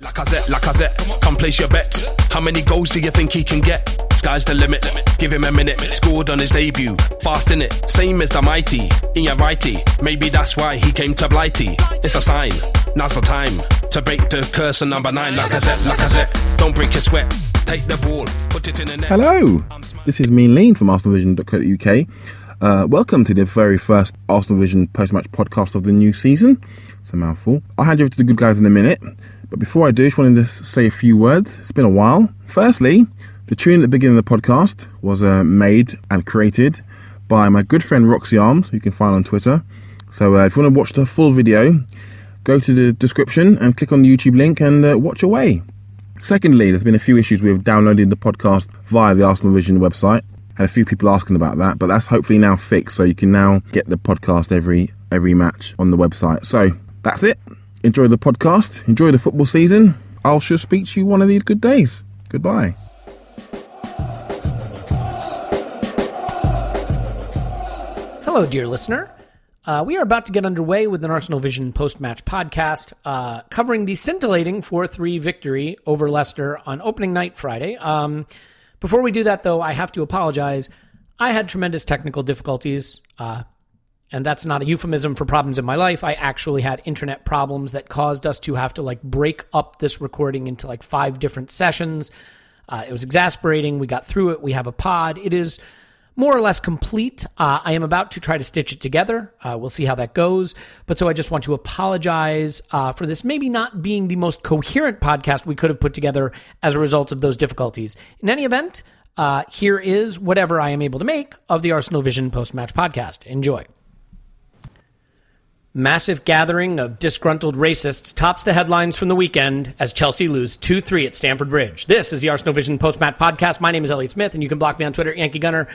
Lacazette, Lacazette, come place your bets. How many goals do you think he can get? Sky's the limit. Give him a minute. Scored on his debut. Fast in it. Same as the mighty. In your righty. Maybe that's why he came to Blighty. It's a sign. Now's the time to break the curse of number nine. Lacazette, Lacazette. Don't break your sweat. Take the ball. Put it in the net. Hello, this is me, Lean from ArsenalVision.co.uk. Uh, welcome to the very first Arsenal Vision post-match podcast of the new season. It's a mouthful. I'll hand you over to the good guys in a minute, but before I do, I just wanted to say a few words. It's been a while. Firstly, the tune at the beginning of the podcast was uh, made and created by my good friend Roxy Arms, who you can find on Twitter. So uh, if you want to watch the full video, go to the description and click on the YouTube link and uh, watch away. Secondly, there's been a few issues with downloading the podcast via the Arsenal Vision website. Had a few people asking about that, but that's hopefully now fixed, so you can now get the podcast every every match on the website. So that's it. Enjoy the podcast. Enjoy the football season. I'll sure speak to you one of these good days. Goodbye. Hello, dear listener. Uh, we are about to get underway with an Arsenal Vision post match podcast uh, covering the scintillating 4 3 victory over Leicester on opening night Friday. Um, before we do that, though, I have to apologize. I had tremendous technical difficulties, uh, and that's not a euphemism for problems in my life. I actually had internet problems that caused us to have to like break up this recording into like five different sessions. Uh, it was exasperating. We got through it. We have a pod. It is more or less complete. Uh, I am about to try to stitch it together. Uh, we'll see how that goes. But so I just want to apologize uh, for this maybe not being the most coherent podcast we could have put together as a result of those difficulties. In any event, uh, here is whatever I am able to make of the Arsenal Vision post match podcast. Enjoy. Massive gathering of disgruntled racists tops the headlines from the weekend as Chelsea lose 2 3 at Stamford Bridge. This is the Arsenal Vision post match podcast. My name is Elliot Smith, and you can block me on Twitter, Yankee Gunner.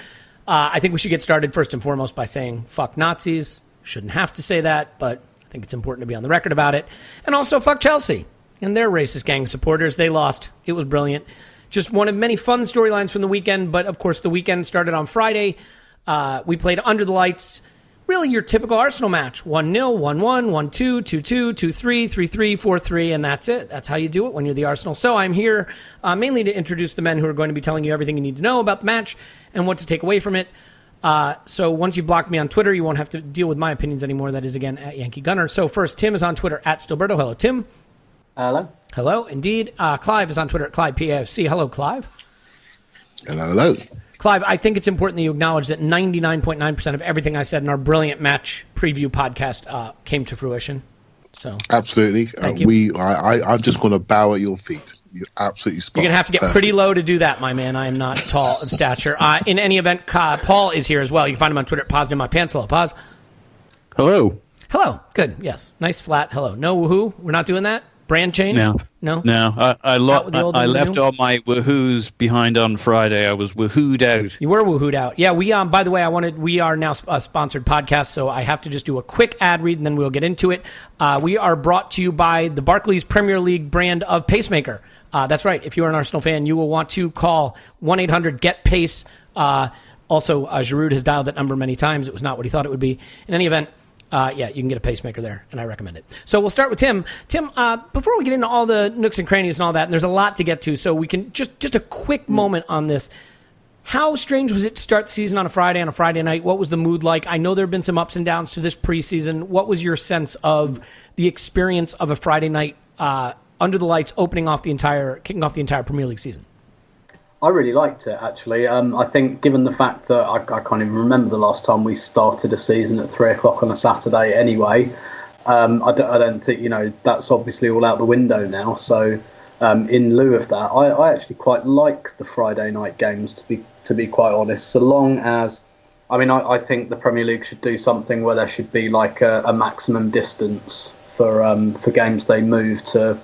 Uh, I think we should get started first and foremost by saying fuck Nazis. Shouldn't have to say that, but I think it's important to be on the record about it. And also fuck Chelsea and their racist gang supporters. They lost. It was brilliant. Just one of many fun storylines from the weekend, but of course, the weekend started on Friday. Uh, we played under the lights. Really, your typical Arsenal match 1 0, 1 1, 1 2, 2 2, 2 3, 3 3, 4 3, and that's it. That's how you do it when you're the Arsenal. So I'm here uh, mainly to introduce the men who are going to be telling you everything you need to know about the match and what to take away from it. Uh, so once you block me on Twitter, you won't have to deal with my opinions anymore. That is again at Yankee Gunner. So first, Tim is on Twitter at Stillberto. Hello, Tim. Hello. Hello, indeed. Uh, Clive is on Twitter at Clive PAFC. Hello, Clive. Hello, hello. Clive, I think it's important that you acknowledge that 99.9% of everything I said in our brilliant match preview podcast uh, came to fruition. So Absolutely. Uh, Thank you. we, I, I, I'm just going to bow at your feet. You're absolutely spot you're going to have to get perfect. pretty low to do that, my man. I am not tall in stature. Uh, in any event, uh, Paul is here as well. You can find him on Twitter at Paz in my pants. Hello, Paz. Hello. Hello. Good. Yes. Nice flat hello. No woohoo. We're not doing that. Brand change? No. No. No. I I, lo- Out with the old I, I left all my woohoos behind on Friday. I was woohooed out. You were woohooed out. Yeah, we um by the way, I wanted we are now a sponsored podcast, so I have to just do a quick ad read and then we'll get into it. Uh, we are brought to you by the Barclays Premier League brand of pacemaker. Uh, that's right. If you are an Arsenal fan, you will want to call 1-800-GET-PACE. Uh, also, uh, Giroud has dialed that number many times. It was not what he thought it would be. In any event, uh, yeah, you can get a pacemaker there, and I recommend it. So we'll start with Tim. Tim, uh, before we get into all the nooks and crannies and all that, and there's a lot to get to, so we can just just a quick moment on this. How strange was it to start the season on a Friday on a Friday night? What was the mood like? I know there have been some ups and downs to this preseason. What was your sense of the experience of a Friday night uh, under the lights, opening off the entire, kicking off the entire Premier League season? I really liked it actually. Um, I think, given the fact that I, I can't even remember the last time we started a season at three o'clock on a Saturday, anyway. Um, I, don't, I don't think you know that's obviously all out the window now. So, um, in lieu of that, I, I actually quite like the Friday night games. To be to be quite honest, so long as I mean, I, think the Premier League should do something where there should be like a, a maximum distance for um, for games they move to,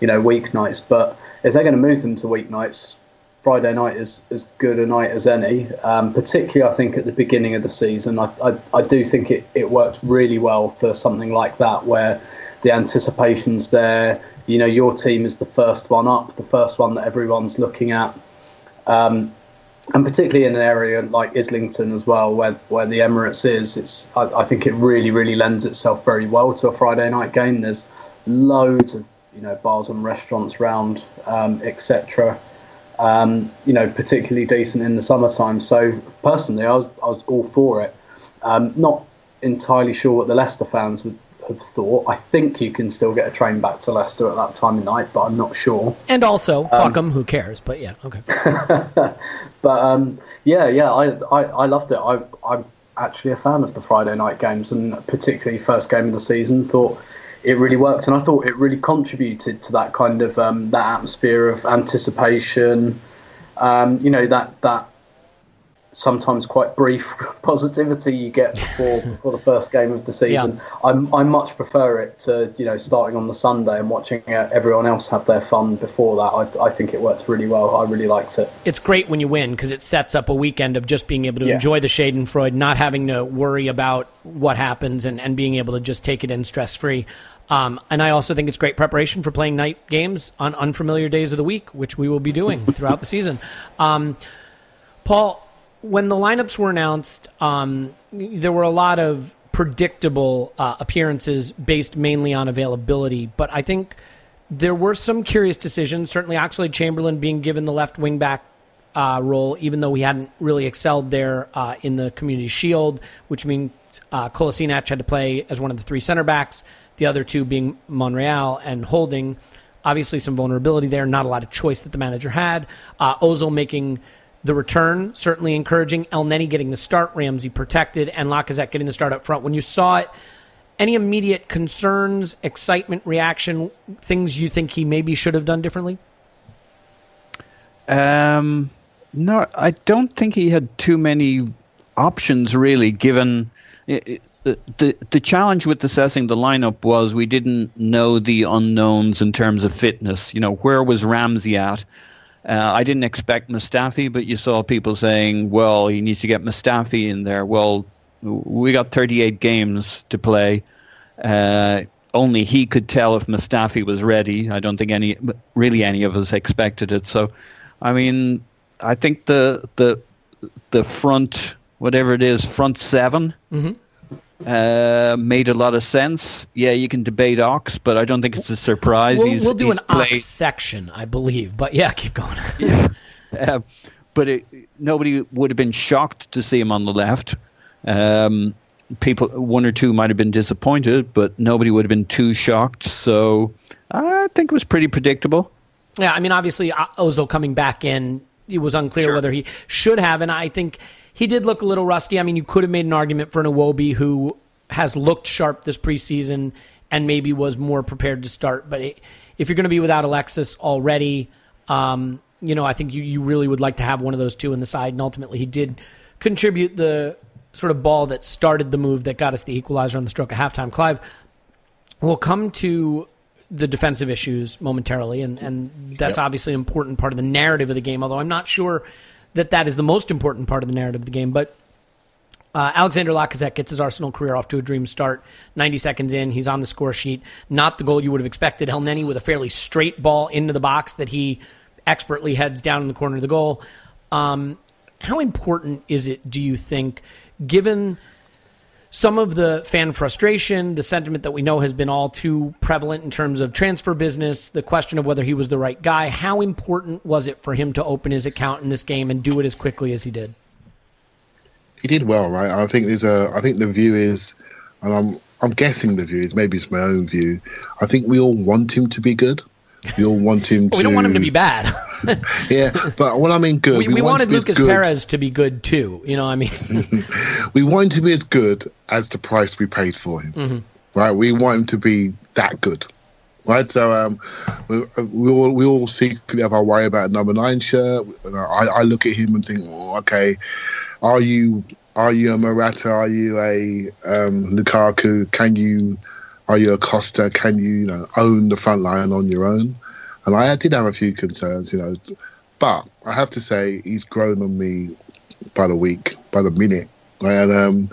you know, weeknights. But if they're going to move them to weeknights, Friday night is as good a night as any. Um, particularly, I think at the beginning of the season, I, I, I do think it, it worked really well for something like that, where the anticipation's there. You know, your team is the first one up, the first one that everyone's looking at. Um, and particularly in an area like Islington as well, where where the Emirates is, it's I, I think it really really lends itself very well to a Friday night game. There's loads of you know bars and restaurants round, um, etc. Um, you know, particularly decent in the summertime. So personally, I was I was all for it. Um, not entirely sure what the Leicester fans would have thought. I think you can still get a train back to Leicester at that time of night, but I'm not sure. And also, fuck them, who cares? But yeah, okay. But um, yeah, yeah, I, I, I loved it. I, I'm actually a fan of the Friday night games, and particularly first game of the season. Thought it really worked, and I thought it really contributed to that kind of um, that atmosphere of anticipation. Um, you know that that sometimes quite brief positivity you get before before the first game of the season. I'm, I much prefer it to you know starting on the Sunday and watching uh, everyone else have their fun before that. I, I think it works really well. I really liked it. it's great when you win because it sets up a weekend of just being able to Yeah. enjoy the Schadenfreude, not having to worry about what happens, and, and being able to just take it in stress free. Um, and I also think it's great preparation for playing night games on unfamiliar days of the week, which we will be doing throughout the season. Um, Paul, when the lineups were announced, um, there were a lot of predictable uh, appearances based mainly on availability, but I think there were some curious decisions. Certainly, Oxlade Chamberlain being given the left wing back uh, role, even though he hadn't really excelled there uh, in the Community Shield, which means uh, Kolasinac had to play as one of the three center backs, the other two being Monreal and Holding. Obviously, some vulnerability there, not a lot of choice that the manager had. Uh, Ozil making the return, certainly encouraging. Elneny getting the start, Ramsey protected, and Lacazette getting the start up front. When you saw it, any immediate concerns, excitement, reaction, things you think he maybe should have done differently? Um, no, I don't think he had too many options really. Given i i the, the the challenge with assessing the lineup was we didn't know the unknowns in terms of fitness. You know, where was Ramsey at? Uh, I didn't expect Mustafi, but you saw people saying, "Well, he needs to get Mustafi in there." Well, we got 38 games to play. Uh, only he could tell if Mustafi was ready. I don't think any, really, any of us expected it. So, I mean, I think the the the front, whatever it is, front 7 uh, made a lot of sense. Yeah, you can debate Ox, but I don't think it's a surprise. We'll, He's- we'll do an played- ox section, I believe. But yeah, keep going. uh, but it, nobody would have been shocked to see him on the left. Um, people, one or two might have been disappointed, but nobody would have been too shocked. So I think it was pretty predictable. Yeah, I mean, obviously, Ozil coming back in, it was unclear whether he should have, and I think he did look a little rusty. I mean, you could have made an argument for an Iwobi who has looked sharp this preseason and maybe was more prepared to start. But it, if you're going to be without Alexis already, um, you know, I think you, you really would like to have one of those two in the side, and ultimately he did contribute the sort of ball that started the move that got us the equalizer on the stroke of halftime. Clive, we'll come to the defensive issues momentarily, and, and that's yep. obviously an important part of the narrative of the game, although I'm not sure that that is the most important part of the narrative of the game. But uh, Alexander Lacazette gets his Arsenal career off to a dream start. 90 seconds in, he's on the score sheet. Not the goal you would have expected. Elneny with a fairly straight ball into the box that he expertly heads down in the corner of the goal. Um, how important is it, do you think, given some of the fan frustration, the sentiment that we know has been all too prevalent in terms of transfer business, the question of whether he was the right guy. How important was it for him to open his account in this game and do it as quickly as he did? He did well, right? I think there's a. I think the view is, and I'm I'm guessing the view is maybe it's my own view. I think we all want him to be good. We all want him to. we don't want him to be bad. yeah, but when I mean good, we, we, we wanted Lucas. Perez to be good too. You know, I mean, we want him to be as good as the price we paid for him. Mm-hmm. Right? We want him to be that good. Right, so um, we, we all we all secretly have our worry about number nine shirt. I, I look at him and think, oh, okay, are you are you a Morata? Are you a um, Lukaku? Can you are you a Costa? Can you, you know, own the front line on your own? And I did have a few concerns, you know, but I have to say he's grown on me by the week, by the minute, and um,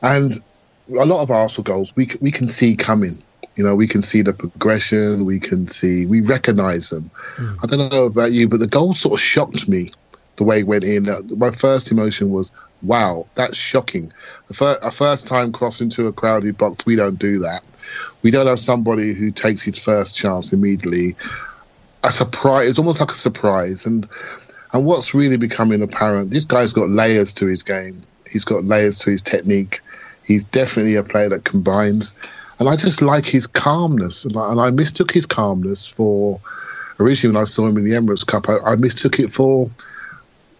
and a lot of Arsenal goals we we can see coming. You know, we can see the progression. We can see we recognise them. Mm. I don't know about you, but the goal sort of shocked me the way it went in. My first emotion was, wow, that's shocking. The fir- a first time crossing to a crowded box, we don't do that. We don't have somebody who takes his first chance immediately. A surprise, it's almost like a surprise. And and what's really becoming apparent, this guy's got layers to his game. He's got layers to his technique. He's definitely a player that combines. And I just like his calmness. And I, and I mistook his calmness for, originally when I saw him in the Emirates Cup, I, I mistook it for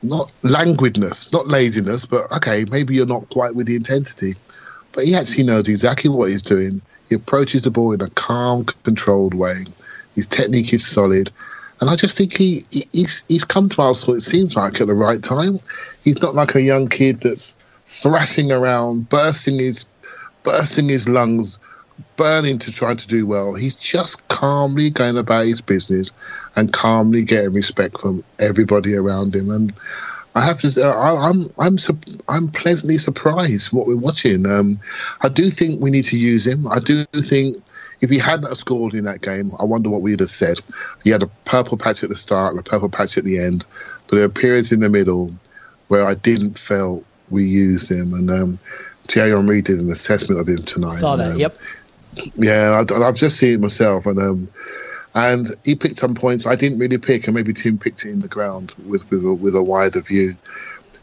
not languidness, not laziness, but okay, maybe you're not quite with the intensity. But he actually knows exactly what he's doing. He approaches the ball in a calm, controlled way. His technique is solid. And I just think he, he he's he's come to Arsenal, it seems like, at the right time. He's not like a young kid that's thrashing around, bursting his bursting his lungs, burning to try to do well. He's just calmly going about his business and calmly getting respect from everybody around him. And I have to, I, am I'm, I'm, I'm pleasantly surprised what we're watching. Um, I do think we need to use him. I do think if he hadn't scored in that game, I wonder what we'd have said. He had a purple patch at the start, a purple patch at the end, but there are periods in the middle where I didn't feel we used him. And um, Thierry Henry did an assessment of him tonight. Saw that. um, yep. Yeah, I, have just seen it myself, and um, and he picked some points I didn't really pick, and maybe Tim picked it in the ground with with a, with a wider view.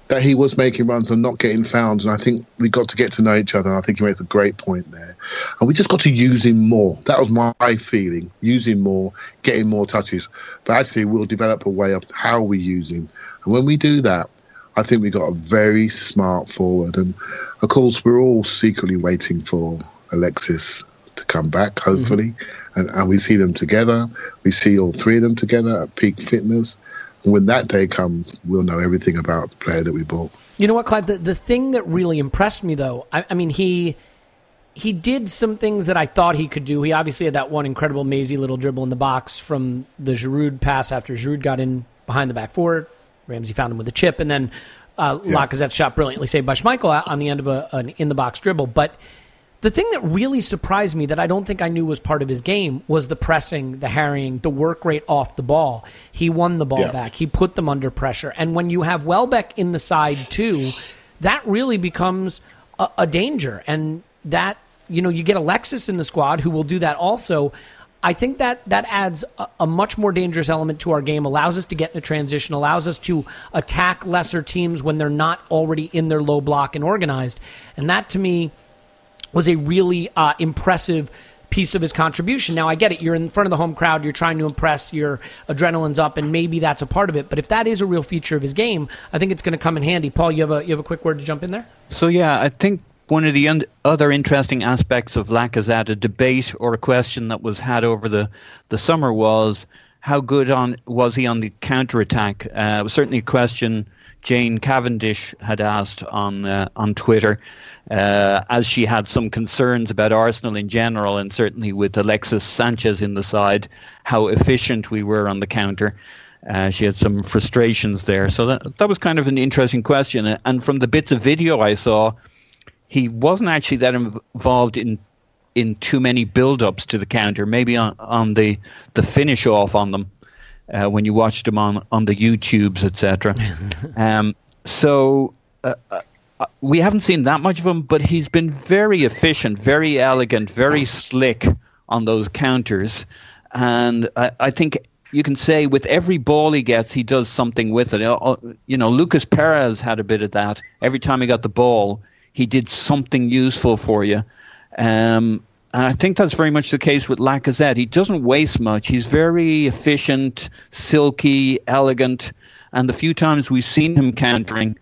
That he was making runs and not getting found, and I think we got to get to know each other. And I think he made a great point there, and we just got to use him more. That was my feeling: using more, getting more touches. But actually, we'll develop a way of how we use him, and when we do that, I think we got a very smart forward. And of course, we're all secretly waiting for Alexis to come back, hopefully. Mm-hmm. And, and we see them together. We see all three of them together at peak fitness. And when that day comes, we'll know everything about the player that we bought. You know what, Clive? The, the thing that really impressed me, though, I, I mean, he he did some things that I thought he could do. He obviously had that one incredible mazy little dribble in the box from the Giroud pass after Giroud got in behind the back four. Ramsey found him with a chip, and then uh, yeah. Lacazette shot brilliantly saved by Schmeichel on the end of a, an in the box dribble. But the thing that really surprised me that I don't think I knew was part of his game was the pressing, the harrying, the work rate off the ball. He won the ball yeah. back. He put them under pressure. And when you have Welbeck in the side too, that really becomes a, a danger. And that, you know, you get Alexis in the squad who will do that also. I think that that adds a, a, much more dangerous element to our game, allows us to get in a transition, allows us to attack lesser teams when they're not already in their low block and organized. And that to me was a really uh, impressive piece of his contribution. Now, I get it. You're in front of the home crowd. You're trying to impress. Your adrenaline's up, and maybe that's a part of it. But if that is a real feature of his game, I think it's going to come in handy. Paul, you have a you have a quick word to jump in there. So yeah, I think one of the un- other interesting aspects of Lacazette, a debate or a question that was had over the the summer was. how good on was he on the counter attack? Uh, it was certainly a question Jane Cavendish had asked on uh, on Twitter, uh, as she had some concerns about Arsenal in general, and certainly with Alexis Sanchez in the side, how efficient we were on the counter. Uh, she had some frustrations there, so that that was kind of an interesting question. And from the bits of video I saw, he wasn't actually that involved in in too many build-ups to the counter. Maybe on, on the the finish off on them uh, when you watched him on on the YouTubes, etc. um, so. Uh, uh, we haven't seen that much of him, but he's been very efficient, very elegant, very slick on those counters. And I, I think you can say with every ball he gets, he does something with it. You know, Lucas Perez had a bit of that. Every time he got the ball, he did something useful for you. Um, and I think that's very much the case with Lacazette. He doesn't waste much. He's very efficient, silky, elegant. And the few times we've seen him countering,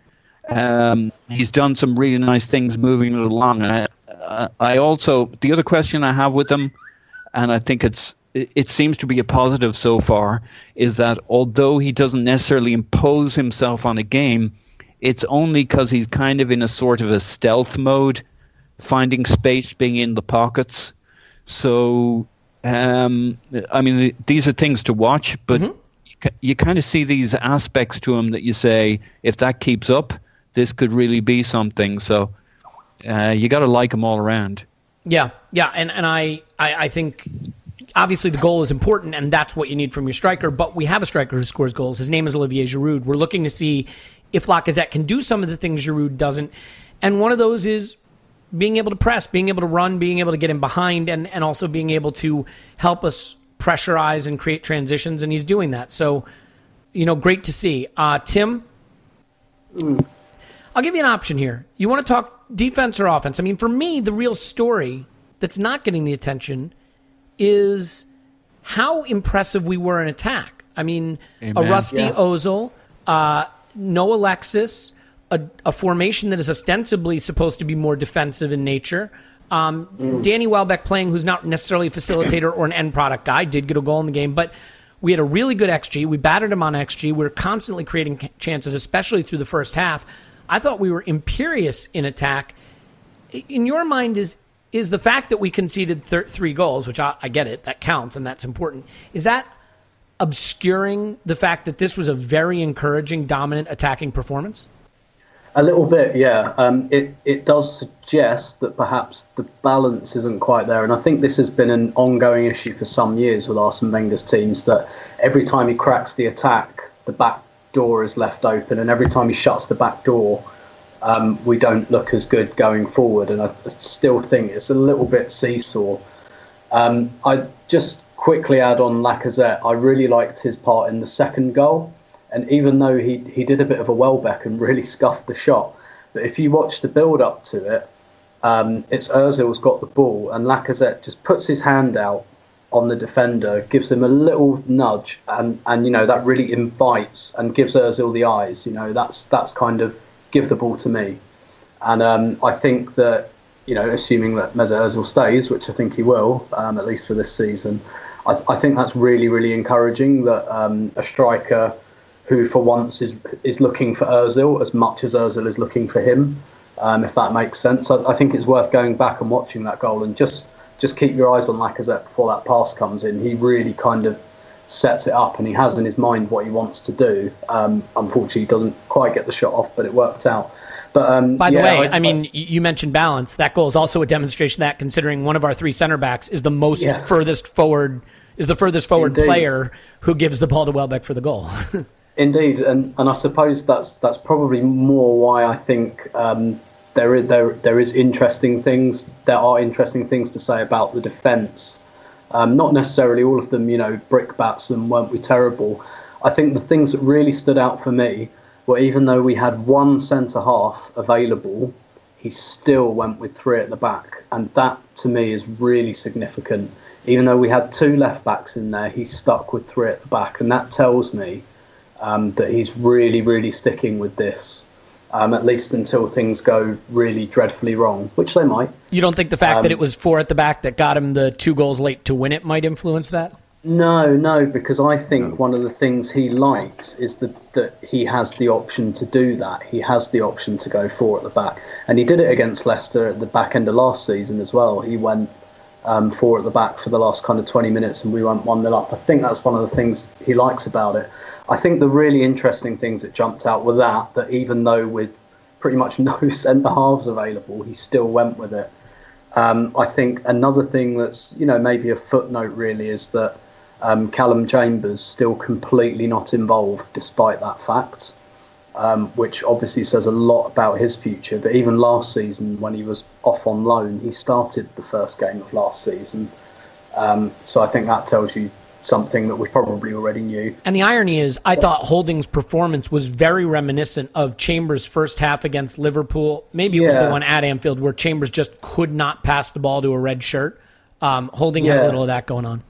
um, he's done some really nice things moving it along. I, I also, the other question I have with him, and I think it's it seems to be a positive so far, is that although he doesn't necessarily impose himself on a game, it's only because he's kind of in a sort of a stealth mode finding space, being in the pockets. So, um, I mean, these are things to watch, but mm-hmm. you, you kind of see these aspects to him that you say, if that keeps up, this could really be something. So, uh, you got to like him all around. Yeah, yeah, and and I, I, I think obviously the goal is important and that's what you need from your striker but we have a striker who scores goals his name is olivier giroud we're looking to see if lacazette can do some of the things giroud doesn't and one of those is being able to press, being able to run, being able to get in behind, and, and also being able to help us pressurize and create transitions. And he's doing that. So, you know, great to see. Uh, Tim, mm. I'll give you an option here. You want to talk defense or offense? I mean, for me, the real story that's not getting the attention is how impressive we were in attack. I mean, Amen. a rusty yeah. Ozil, uh, no Alexis a, a, formation that is ostensibly supposed to be more defensive in nature. Um, mm. Danny Welbeck playing, who's not necessarily a facilitator or an end product guy, did get a goal in the game, but we had a really good XG. We battered him on XG. We were constantly creating chances, especially through the first half. I thought we were imperious in attack. In your mind, is is the fact that we conceded thir- three goals, which I, I get it, that counts and that's important. Is that obscuring the fact that this was a very encouraging, dominant attacking performance? A little bit, yeah. Um, it it does suggest that perhaps the balance isn't quite there, and I think this has been an ongoing issue for some years with Arsene Wenger's teams. That every time he cracks the attack, the back door is left open, and every time he shuts the back door, um, we don't look as good going forward. And I still think it's a little bit seesaw. Um, I just quickly add on Lacazette. I really liked his part in the second goal. And even though he, he did a bit of a Welbeck and really scuffed the shot, but if you watch the build up to it, um, it's Ozil's got the ball, and Lacazette just puts his hand out on the defender, gives him a little nudge, and, and you know that really invites and gives Ozil the eyes. You know that's that's kind of give the ball to me, and um, I think that you know assuming that Mesut Ozil stays, which I think he will, um, at least for this season, I, I, think that's really really encouraging that um, a striker who for once is is looking for Özil as much as Özil is looking for him. Um, if that makes sense, I, I, think it's worth going back and watching that goal and just just keep your eyes on Lacazette before that pass comes in. He really kind of sets it up and he has in his mind what he wants to do. Um, unfortunately, he doesn't quite get the shot off, but it worked out. But um, by the yeah, way, I, I, mean you mentioned balance. That goal is also a demonstration that considering one of our three center backs is the most yeah. furthest forward is the furthest forward Indeed. player who gives the ball to Welbeck for the goal. Indeed, and, and I suppose that's that's probably more why I think um, there is there there is interesting things. There are interesting things to say about the defence. Um, not necessarily all of them, you know, brickbats and weren't we terrible. I think the things that really stood out for me were even though we had one centre half available, he still went with three at the back, and that to me is really significant. Even though we had two left backs in there, he stuck with three at the back, and that tells me um, that he's really, really sticking with this. Um, at least until things go really dreadfully wrong, which they might. You don't think the fact um, that it was four at the back that got him the two goals late to win it might influence that? No, no, because I think no. one of the things he likes is that that he has the option to do that. He has the option to go four at the back, and he did it against Leicester at the back end of last season as well. He went um, four at the back for the last kind of 20 minutes, and we went one nil up. I think that's one of the things he likes about it. I think the really interesting things that jumped out were that that even though with pretty much no centre halves available, he still went with it. Um, I think another thing that's you know maybe a footnote really is that um, Callum Chambers still completely not involved despite that fact, um, which obviously says a lot about his future. But even last season, when he was off on loan, he started the first game of last season. Um, so I think that tells you something that we probably already knew. And the irony is, I thought Holding's performance was very reminiscent of Chambers' first half against Liverpool. Maybe it yeah. was the one at Anfield where Chambers just could not pass the ball to a red shirt. Um, Holding yeah. had a little of that going on.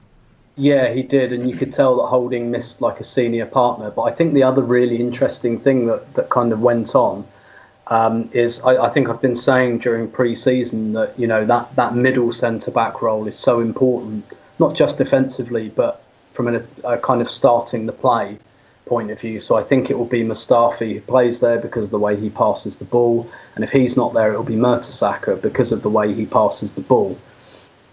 Yeah, he did, and you could tell that Holding missed like a senior partner. But I think the other really interesting thing that, that kind of went on um, is I, I, think I've been saying during pre-season that you know that that middle centre back role is so important, not just defensively, but from a, a, kind of starting the play point of view. So I think it will be Mustafi who plays there because of the way he passes the ball, and if he's not there, it will be Mertesacker because of the way he passes the ball.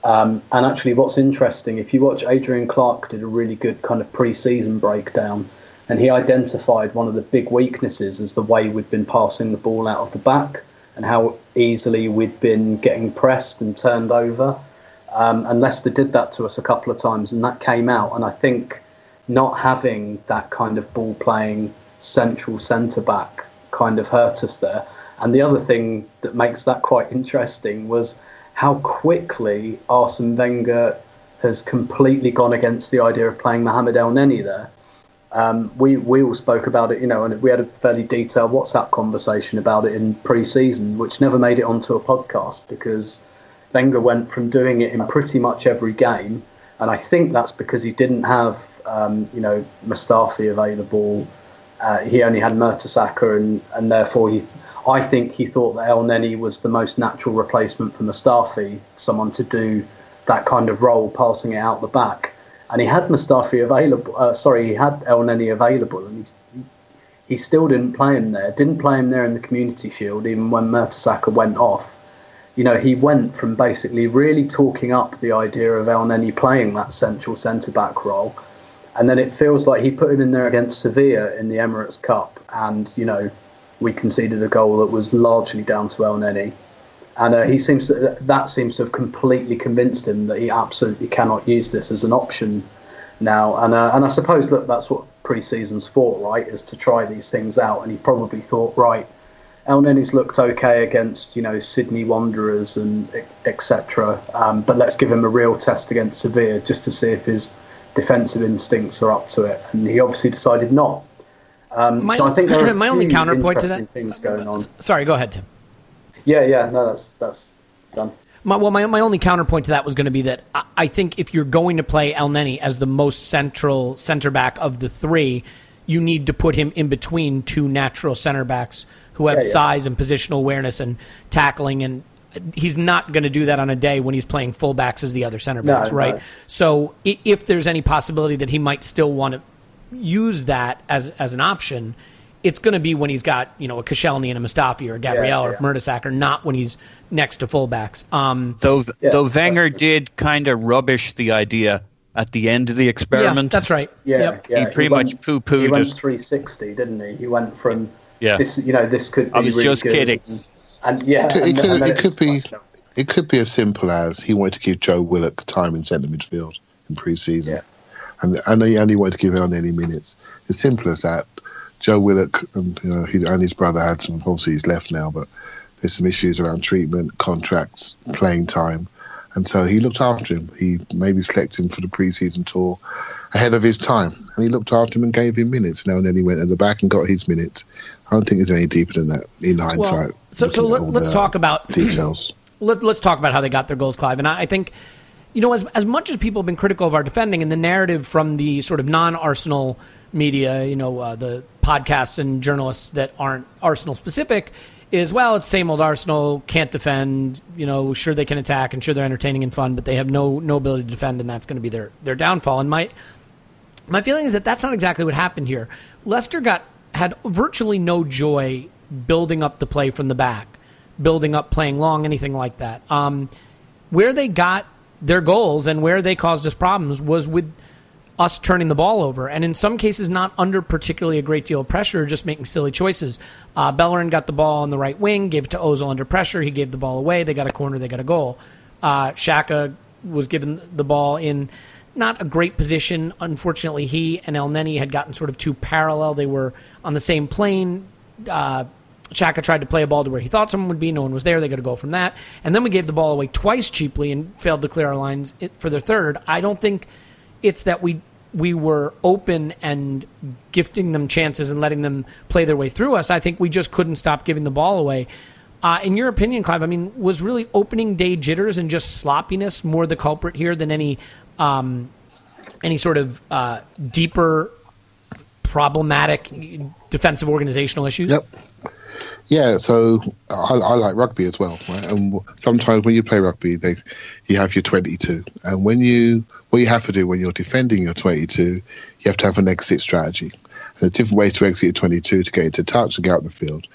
Um, and actually, what's interesting, if you watch Adrian Clarke did a really good kind of pre-season breakdown, and he identified one of the big weaknesses as the way we've been passing the ball out of the back and how easily we'd been getting pressed and turned over. Um, and Leicester did that to us a couple of times, and that came out. And I think not having that kind of ball playing central centre back kind of hurt us there. And the other thing that makes that quite interesting was how quickly Arsene Wenger has completely gone against the idea of playing Mohamed Elneny there. Um, we we all spoke about it, you know, and we had a fairly detailed WhatsApp conversation about it in pre-season, which never made it onto a podcast because Wenger went from doing it in pretty much every game, and I think that's because he didn't have, um, you know, Mustafi available. Uh, he only had Mertesacker, and and therefore he I think he thought that Elneny was the most natural replacement for Mustafi, someone to do that kind of role, passing it out the back. And he had Mustafi available. Uh, sorry, he had Elneny available, and he, he still didn't play him there. Didn't play him there in the Community Shield, even when Mertesacker went off. You know, he went from basically really talking up the idea of El Elneny playing that central centre back role, and then it feels like he put him in there against Sevilla in the Emirates Cup, and you know we conceded a goal that was largely down to El Elneny. And uh, he seems to, that seems to have completely convinced him that he absolutely cannot use this as an option now. And uh, and I suppose look, that's what pre-season's for, right? Is to try these things out. And he probably thought, right, Elneny's looked okay against you know Sydney Wanderers and etc. Um, but let's give him a real test against Sevilla just to see if his defensive instincts are up to it. And he obviously decided not. Um, my, so I think there are my only counterpoint to that things going on. Sorry, go ahead, Tim. Yeah, yeah, no, that's that's done. My, well, my, my only counterpoint to that was going to be that I, I think if you're going to play Elneny as the most central center back of the three, you need to put him in between two natural center backs who have yeah, yeah. size and positional awareness and tackling and he's not going to do that on a day when he's playing fullbacks as the other center backs, no, right? No. So if there's any possibility that he might still want to use that as as an option, it's going to be when he's got you know a Koscielny and a Mustafi or a Gabriel yeah, yeah. or Mertesacker, not when he's next to fullbacks. Um, though yeah, though Wenger did kind of rubbish the idea at the end of the experiment. Yeah, that's right. Yeah, yep. yeah. he pretty he much went, poo pooed. He went 360, didn't he? He went from yeah. This, you know, this could. Be I was really just good. kidding. And, and yeah, it and, could, and it could be. Like, it could be as simple as he wanted to give Joe Willock the time in centre midfield in pre-season. Yeah and and he only wanted to give Elneny minutes. As simple as that. Joe Willock and you know he, and his brother had some. Obviously, he's left now, but there's some issues around treatment, contracts, playing time, and so he looked after him. He maybe selected him for the pre-season tour ahead of his time, and he looked after him and gave him minutes. Now and then he went at the back and got his minutes. I don't think there's any deeper than that in hindsight. Well, so so let, us talk about details. let, us talk about how they got their goals, Clive. And I, I think you know, as, as much as people have been critical of our defending and the narrative from the sort of non Arsenal media, you know, uh, the podcasts and journalists that aren't Arsenal specific, is well, it's same old Arsenal, can't defend. You know, sure they can attack and sure they're entertaining and fun, but they have no no ability to defend, and that's going to be their their downfall. And my my feeling is that that's not exactly what happened here. Leicester got had virtually no joy building up the play from the back, building up playing long, anything like that. Um, where they got their goals and where they caused us problems was with us turning the ball over, and in some cases, not under particularly a great deal of pressure, just making silly choices. Uh, Bellerin got the ball on the right wing, gave it to Ozil under pressure. He gave the ball away. They got a corner. They got a goal. Uh, Xhaka was given the ball in not a great position. Unfortunately, he and Elneny had gotten sort of too parallel. They were on the same plane. Uh, Xhaka tried to play a ball to where he thought someone would be. No one was there. They got a goal from that. And then we gave the ball away twice cheaply and failed to clear our lines for their third. I don't think it's that we we were open and gifting them chances and letting them play their way through us. I think we just couldn't stop giving the ball away. Uh, in your opinion, Clive, I mean, was really opening day jitters and just sloppiness more the culprit here than any um, any sort of uh, deeper problematic defensive organizational issues? Yep. Yeah, so I, I, like rugby as well, right? And sometimes when you play rugby, they you have your twenty-two, and when you what you have to do when you're defending your twenty-two, you have to have an exit strategy. There's different ways to exit your 22 to get into touch and get out the field.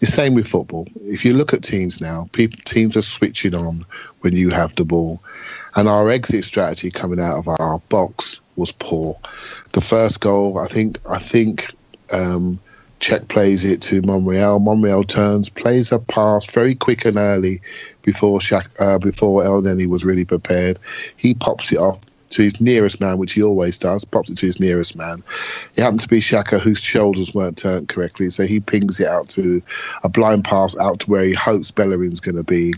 The same with football. If you look at teams now, people, teams are switching on when you have the ball. And our exit strategy coming out of our box was poor. The first goal, I think, I think um, Cech plays it to Monreal. Monreal turns, plays a pass very quick and early before Xhaka, uh, before Elneny was really prepared. He pops it off to his nearest man, which he always does, pops it to his nearest man. It happened to be Xhaka, whose shoulders weren't turned correctly, so he pings it out to a blind pass out to where he hopes Bellerin's going to be.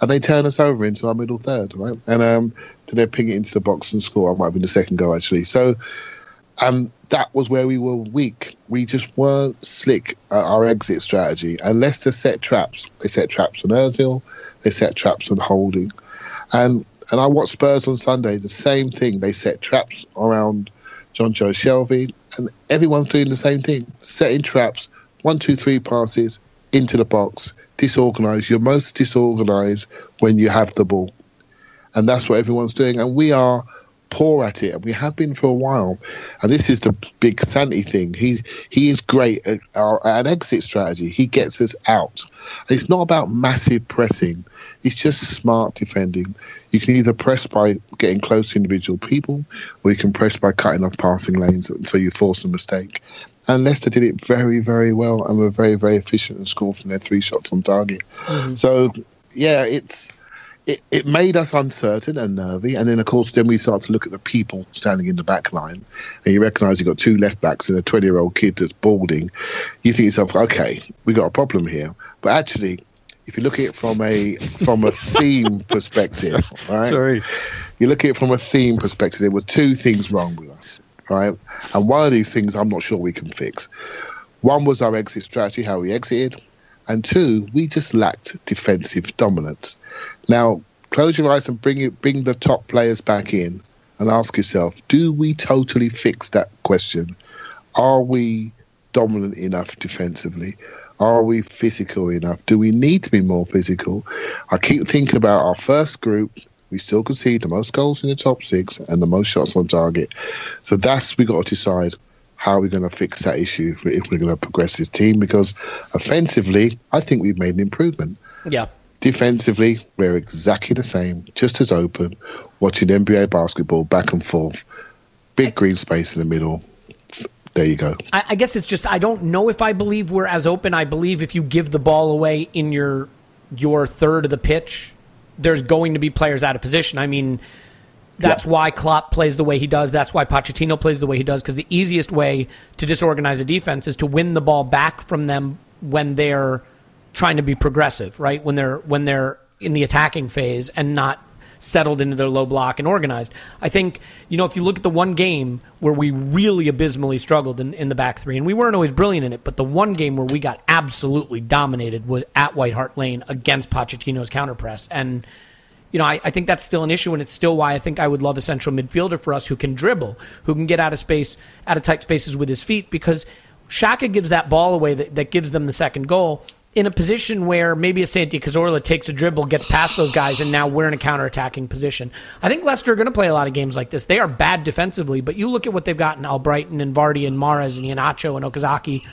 And they turn us over into our middle third, right? And um, they ping it into the box and score. I might have been the second goal, actually. So um, that was where we were weak. We just weren't slick at our exit strategy. And Leicester set traps. They set traps on Ozil. They set traps on Holding. And and I watched Spurs on Sunday, the same thing. They set traps around Jonjo Shelvey, and everyone's doing the same thing, setting traps, one, two, three passes into the box, disorganized. You're most disorganized when you have the ball. And that's what everyone's doing. And we are poor at it, and we have been for a while. And this is the big Santi thing. He he is great at, our, at an exit strategy. He gets us out. And it's not about massive pressing. It's just smart defending. You can either press by getting close to individual people, or you can press by cutting off passing lanes until you force a mistake. And Leicester did it very, very well and were very, very efficient and scored from their three shots on target. Mm-hmm. So, yeah, it's it, it made us uncertain and nervy. And then, of course, then we start to look at the people standing in the back line, and you recognise you've got two left backs and a 20 year old kid that's balding. You think yourself, okay, we've got a problem here. But actually, if you look at it from a from a theme perspective, right? Sorry. You look at it from a theme perspective, there were two things wrong with us, right? And one of these things I'm not sure we can fix. One was our exit strategy, how we exited. And two, we just lacked defensive dominance. Now, close your eyes and bring it, bring the top players back in and ask yourself, do we totally fix that question? Are we dominant enough defensively? Are we physical enough? Do we need to be more physical? I keep thinking about our first group. We still concede the most goals in the top six and the most shots on target. So that's we got to decide how are we going to fix that issue if we're going to progress this team? Because offensively, I think we've made an improvement. Yeah. Defensively, we're exactly the same, just as open, watching NBA basketball back and forth. Big green space in the middle. There you go. I, I guess it's just I don't know if I believe we're as open. I believe if you give the ball away in your your third of the pitch, there's going to be players out of position. I mean, that's yeah. why Klopp plays the way he does. That's why Pochettino plays the way he does. Because the easiest way to disorganize a defense is to win the ball back from them when they're trying to be progressive, right? When they're when they're in the attacking phase and not settled into their low block and organized. I think, you know, if you look at the one game where we really abysmally struggled in, in the back three, and we weren't always brilliant in it, but the one game where we got absolutely dominated was at White Hart Lane against Pochettino's counterpress. And you know, I, I, think that's still an issue, and it's still why I think I would love a central midfielder for us who can dribble, who can get out of space, out of tight spaces with his feet, because Xhaka gives that ball away that, that gives them the second goal. in a position where maybe a Santi Cazorla takes a dribble, gets past those guys, and now we're in a counterattacking position. I think Leicester are going to play a lot of games like this. They are bad defensively, but you look at what they've got in Albrighton and Vardy and Mahrez and Iheanacho and Okazaki.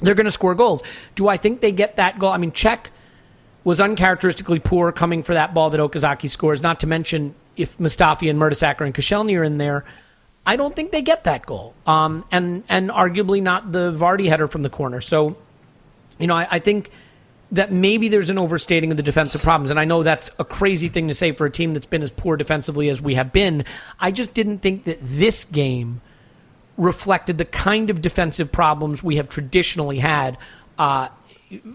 They're going to score goals. Do I think they get that goal? I mean, Cech was uncharacteristically poor coming for that ball that Okazaki scores, not to mention if Mustafi and Mertesacker and Koscielny are in there. I don't think they get that goal. Um, and, and arguably not the Vardy header from the corner. So you know, I, I think that maybe there's an overstating of the defensive problems. And I know that's a crazy thing to say for a team that's been as poor defensively as we have been. I just didn't think that this game reflected the kind of defensive problems we have traditionally had. Uh,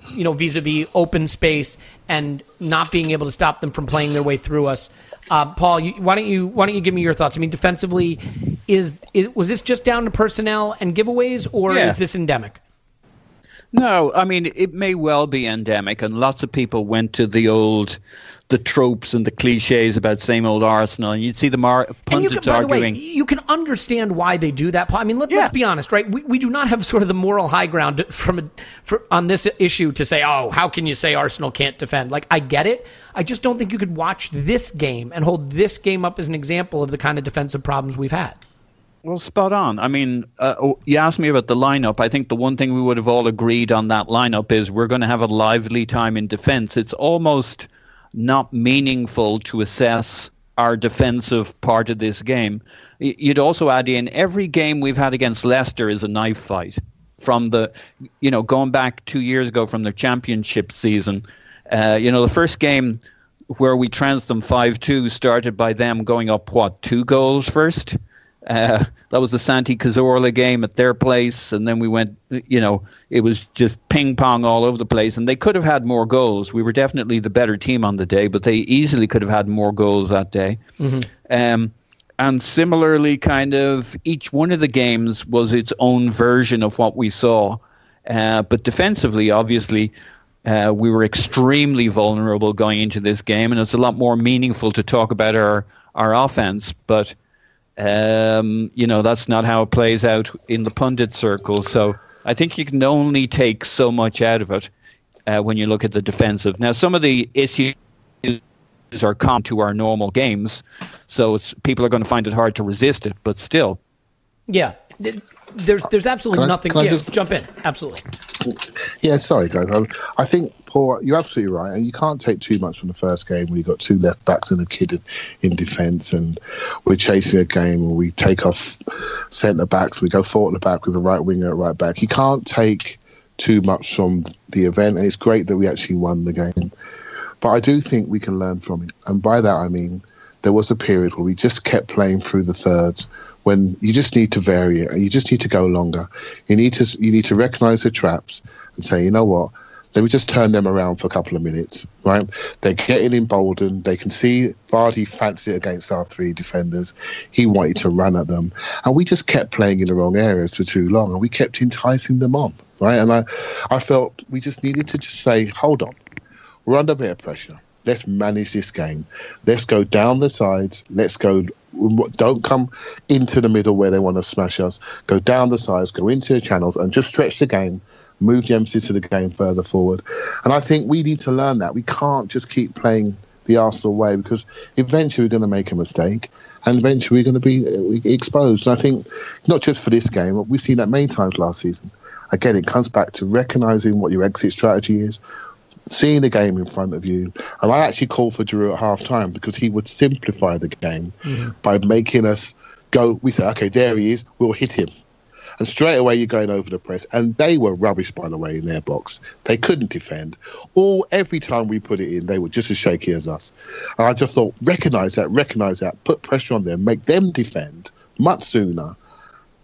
you know, vis-a-vis open space and not being able to stop them from playing their way through us. Uh, Paul, you, why don't you why don't you give me your thoughts? I mean, defensively, is, is was this just down to personnel and giveaways, or yeah. is this endemic? No, I mean it may well be endemic, and lots of people went to the old, the tropes and the cliches about same old Arsenal, and you'd see the mar- pundits you can, arguing. Way, you can understand why they do that. I mean, let, us be honest, right? We, we do not have sort of the moral high ground from a, for, on this issue to say, oh, how can you say Arsenal can't defend? Like, I get it. I just don't think you could watch this game and hold this game up as an example of the kind of defensive problems we've had. Well, spot on. I mean, uh, oh, you asked me about the lineup. I think the one thing we would have all agreed on that lineup is we're going to have a lively time in defense. It's almost not meaningful to assess our defensive part of this game. You'd also add in every game we've had against Leicester is a knife fight. From the, you know, going back two years ago from the championship season, uh, you know, the first game where we trounced them 5 2 started by them going up, what, two goals first? Uh, that was the Santi Cazorla game at their place, and then we went. You know, it was just ping pong all over the place, and they could have had more goals. We were definitely the better team on the day, but they easily could have had more goals that day. Mm-hmm. Um, and similarly, kind of each one of the games was its own version of what we saw. Uh, but defensively, obviously, uh, we were extremely vulnerable going into this game, and it's a lot more meaningful to talk about our our offense, but um, you know, that's not how it plays out in the pundit circle. So I think you can only take so much out of it uh, when you look at the defensive. Now, some of the issues are common to our normal games, so people are going to find it hard to resist it, but still. Yeah. There's there's absolutely can nothing. I, yeah, just, jump in. Absolutely. Yeah, sorry, guys. I, I think Paul, you're absolutely right, and you can't take too much from the first game when you've got two left backs and a kid in, in defence, and we're chasing a game and we take off centre backs, we go forward the back with a right winger at right back. You can't take too much from the event, and it's great that we actually won the game. But I do think we can learn from it, and by that I mean there was a period where we just kept playing through the thirds when you just need to vary it and you just need to go longer. You need to you need to recognise the traps and say, you know what, let me just turn them around for a couple of minutes, right? They're getting emboldened. They can see Vardy fancy against our three defenders. He wanted to run at them. And we just kept playing in the wrong areas for too long and we kept enticing them on, right? And I, I felt we just needed to just say, hold on, we're under a bit of pressure. Let's manage this game. Let's go down the sides. Let's go. Don't come into the middle where they want to smash us. Go down the sides. Go into the channels and just stretch the game move the emphasis of the game further forward. And I think we need to learn that. We can't just keep playing the Arsenal way because eventually we're going to make a mistake and eventually we're going to be uh, exposed. And I think not just for this game, we've seen that many times last season. Again, it comes back to recognizing what your exit strategy is, seeing the game in front of you. And I actually called for Giroud at half time because he would simplify the game by making us go, we say, okay, there he is, we'll hit him and straight away you're going over the press. And they were rubbish, by the way, in their box. They couldn't defend. All every time we put it in, they were just as shaky as us. And I just thought, recognise that, recognise that, put pressure on them, make them defend much sooner.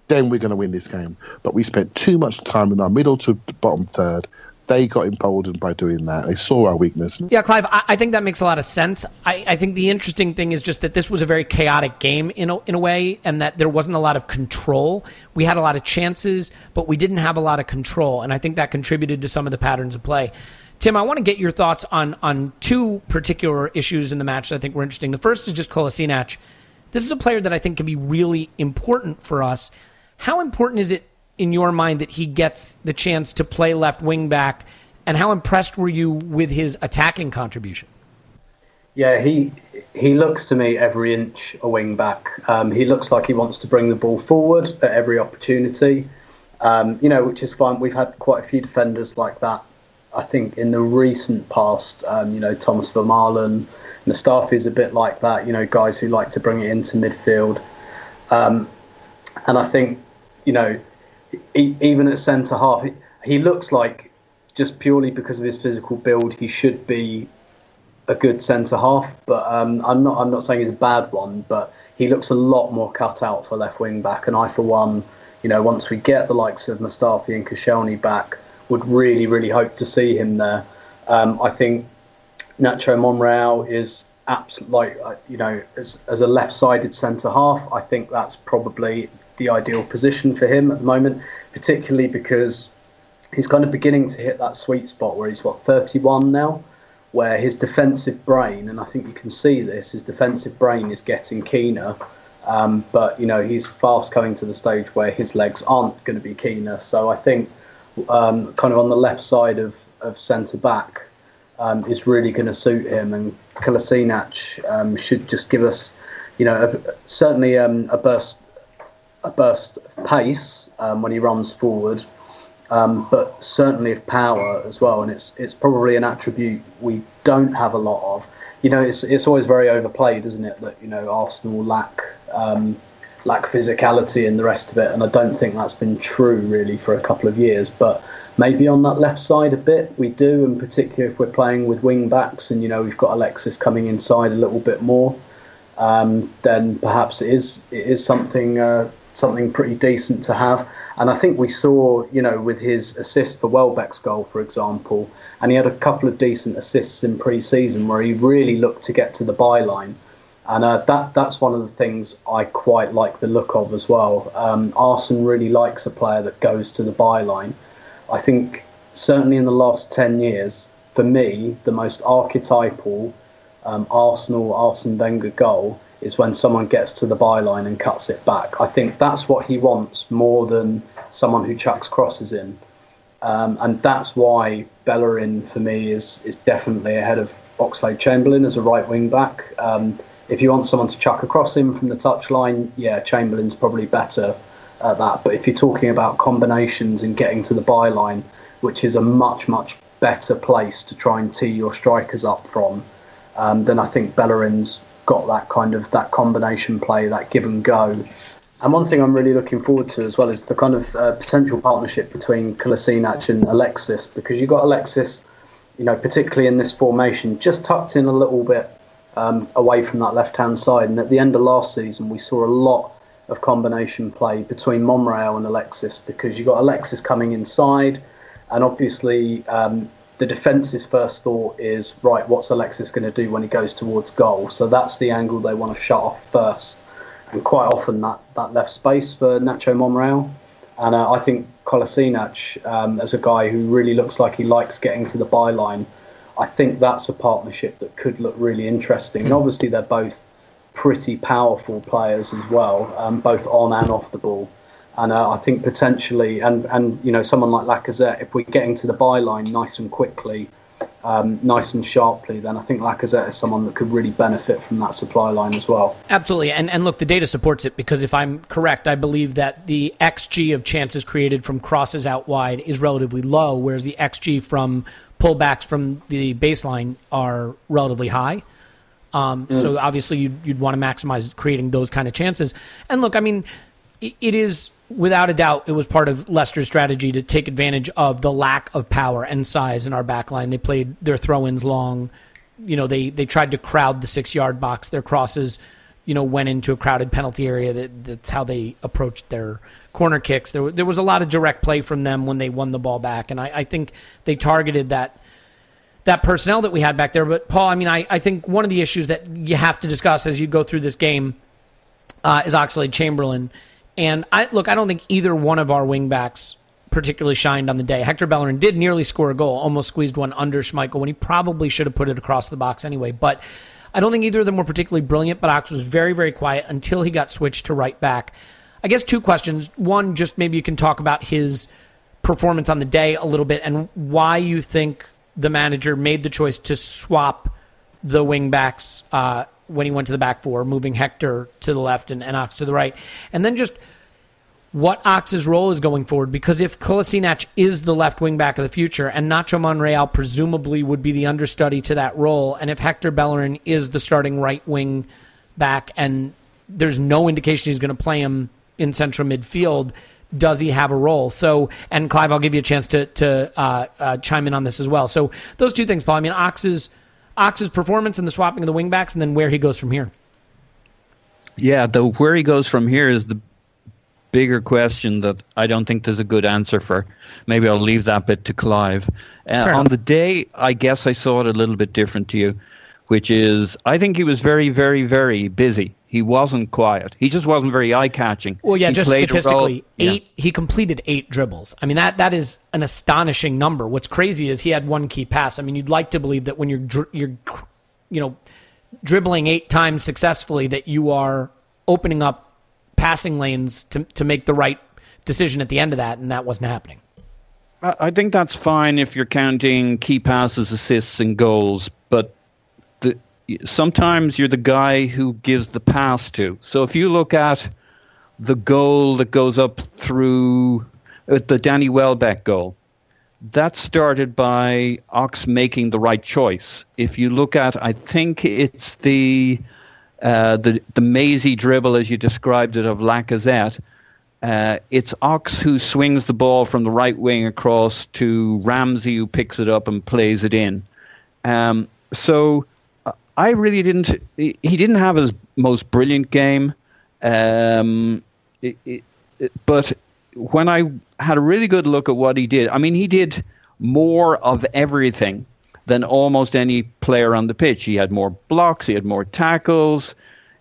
Then we're going to win this game. But we spent too much time in our middle to bottom third they got emboldened by doing that. They saw our weakness. Yeah, Clive, I, I think that makes a lot of sense. I, I, think the interesting thing is just that this was a very chaotic game in a, in a way, and that there wasn't a lot of control. We had a lot of chances, but we didn't have a lot of control, and I think that contributed to some of the patterns of play. Tim, I want to get your thoughts on on two particular issues in the match that I think were interesting. The first is just Kolasinac. This is a player that I think can be really important for us. How important is it in your mind that he gets the chance to play left wing back And how impressed were you with his attacking contribution? Yeah, he he looks to me every inch a wing back. Um, he looks like he wants to bring the ball forward at every opportunity. Um, you know, which is fine. We've had quite a few defenders like that. I think in the recent past, um, you know, Thomas Vermaelen, Mustafi is a bit like that. You know, guys who like to bring it into midfield. Um, and I think, you know, even at centre half, he, he looks like just purely because of his physical build, he should be a good centre half. But um, I'm not. I'm not saying he's a bad one, but he looks a lot more cut out for left wing back. And I, for one, you know, once we get the likes of Mustafi and Koscielny back, would really, really hope to see him there. Um, I think Nacho Monreal is absolutely like uh, you know as, as a left-sided centre half. I think that's probably the ideal position for him at the moment, particularly because he's kind of beginning to hit that sweet spot where he's what 31 now, where his defensive brain, and I think you can see this, his defensive brain is getting keener. Um, but you know he's fast coming to the stage where his legs aren't going to be keener. So I think um, kind of on the left side of, of centre back um, is really going to suit him, and Kolasinac um, should just give us, you know, a, certainly um, a burst a burst of pace um, when he runs forward, um, but certainly of power as well. And it's it's probably an attribute we don't have a lot of. You know, it's it's always very overplayed, isn't it? That you know Arsenal lack um, lack physicality and the rest of it, and I don't think that's been true really for a couple of years. But maybe on that left side a bit we do, and particularly if we're playing with wing backs, and you know we've got Alexis coming inside a little bit more. Um, then perhaps it is it is something uh, something pretty decent to have. And I think we saw, you know, with his assist for Welbeck's goal, for example, and he had a couple of decent assists in pre-season where he really looked to get to the byline. And uh, that that's one of the things I quite like the look of as well. Um, Arsene really likes a player that goes to the byline. I think certainly in the last 10 years, for me, the most archetypal um, Arsenal Arsene Wenger goal is when someone gets to the byline and cuts it back. I think that's what he wants more than someone who chucks crosses in. Um, and that's why Bellerin, for me, is, is definitely ahead of Oxlade Chamberlain as a right wing back. Um, if you want someone to chuck across him from the touchline, yeah, Chamberlain's probably better at that. But if you're talking about combinations and getting to the byline, which is a much, much better place to try and tee your strikers up from, um, then I think Bellerin's got that kind of that combination play, that give and go. And one thing I'm really looking forward to as well is the kind of uh, potential partnership between Kolasinac and Alexis, because you've got Alexis, you know, particularly in this formation, just tucked in a little bit um, away from that left hand side. And at the end of last season, we saw a lot of combination play between Monreal and Alexis because you've got Alexis coming inside, and obviously um, the defence's first thought is right. What's Alexis going to do when he goes towards goal? So that's the angle they want to shut off first, and quite often that, that left space for Nacho Monreal. And uh, I think Kolasinac, um, as a guy who really looks like he likes getting to the byline, I think that's a partnership that could look really interesting. And hmm. obviously, they're both pretty powerful players as well, um, both on and off the ball. And uh, I think potentially, and, and you know, someone like Lacazette, if we're getting to the byline nice and quickly, um, nice and sharply, then I think Lacazette is someone that could really benefit from that supply line as well. Absolutely, and and look, the data supports it because if I'm correct, I believe that the xG of chances created from crosses out wide is relatively low, whereas the xG from pullbacks from the baseline are relatively high. Um, mm. So obviously, you'd, you'd want to maximize creating those kind of chances. And look, I mean, it, it is without a doubt, it was part of Leicester's strategy to take advantage of the lack of power and size in our back line. They played their throw ins long. You know, they, they tried to crowd the six yard box. Their crosses, you know, went into a crowded penalty area. That, that's how they approached their corner kicks. There, there was a lot of direct play from them when they won the ball back. And I, I think they targeted that that personnel that we had back there. But, Paul, I mean, I, I think one of the issues that you have to discuss as you go through this game uh, is Oxlade Chamberlain and I look, I don't think either one of our wingbacks particularly shined on the day. Hector Bellerin did nearly score a goal, almost squeezed one under Schmeichel when he probably should have put it across the box anyway. But I don't think either of them were particularly brilliant, but Ox was very, very quiet until he got switched to right back. I guess two questions. One, just maybe you can talk about his performance on the day a little bit and why you think the manager made the choice to swap the wing backs uh, when he went to the back four, moving Hector to the left and, and Ox to the right. And then just what Ox's role is going forward. Because if Kolasinac is the left wing back of the future, and Nacho Monreal presumably would be the understudy to that role, and if Hector Bellerin is the starting right wing back, and there's no indication he's going to play him in central midfield, does he have a role? So, and Clive, I'll give you a chance to to uh, uh, chime in on this as well. So, those two things, Paul. I mean, Ox's Ox's performance and the swapping of the wingbacks, and then where he goes from here. Yeah, the where he goes from here is the bigger question that I don't think there's a good answer for. Maybe I'll leave that bit to Clive. Uh, on the day, I guess I saw it a little bit different to you, which is I think he was very, very, very busy. He wasn't quiet. He just wasn't very eye catching. Well, yeah, he just statistically, yeah. eight. He completed eight dribbles. I mean that that is an astonishing number. What's crazy is he had one key pass. I mean, you'd like to believe that when you're you're, you know, dribbling eight times successfully, that you are opening up passing lanes to to make the right decision at the end of that, and that wasn't happening. I think that's fine if you're counting key passes, assists, and goals, but sometimes you're the guy who gives the pass to. So if you look at the goal that goes up through uh, the Danny Welbeck goal, that started by Ox making the right choice. If you look at, I think it's the uh, the the mazy dribble as you described it of Lacazette. Uh, it's Ox who swings the ball from the right wing across to Ramsey, who picks it up and plays it in. Um, so I really didn't. He didn't have his most brilliant game, um, it, it, but when I had a really good look at what he did, I mean, he did more of everything than almost any player on the pitch. He had more blocks, he had more tackles,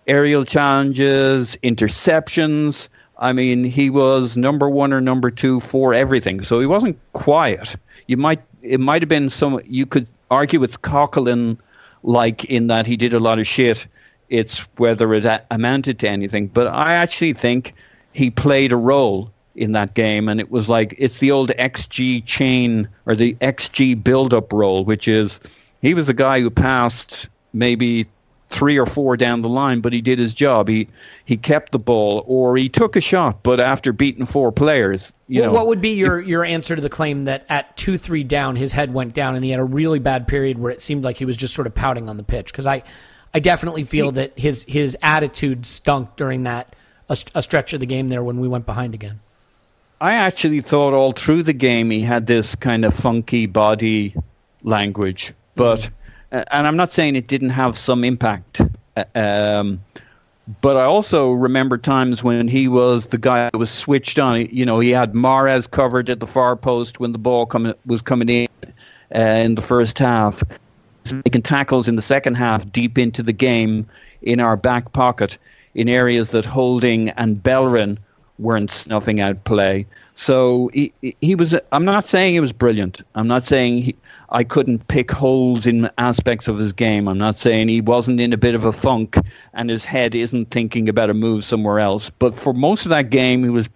aerial challenges, interceptions. I mean, he was number one or number two for everything. So he wasn't quiet. You might it might have been some. You could argue it's Coquelin like in that he did a lot of shit. It's whether it amounted to anything. But I actually think he played a role in that game, and it was like it's the old XG chain or the XG build-up role, which is he was a guy who passed maybe three or four down the line, but he did his job. He he kept the ball, or he took a shot, but after beating four players, you well, know. What would be your your answer to the claim that at two three down, his head went down, and he had a really bad period where it seemed like he was just sort of pouting on the pitch? Because I, I definitely feel he, that his his attitude stunk during that a, a stretch of the game there when we went behind again. I actually thought all through the game he had this kind of funky body language, but. Mm-hmm and I'm not saying it didn't have some impact. Uh, um, but I also remember times when he was the guy that was switched on. You know, he had Mahrez covered at the far post when the ball coming was coming in uh, in the first half, making tackles in the second half deep into the game in our back pocket in areas that Holding and Bellerin weren't snuffing out play. So he, he was. I'm not saying he was brilliant. I'm not saying he, I couldn't pick holes in aspects of his game. I'm not saying he wasn't in a bit of a funk and his head isn't thinking about a move somewhere else. But for most of that game, he was.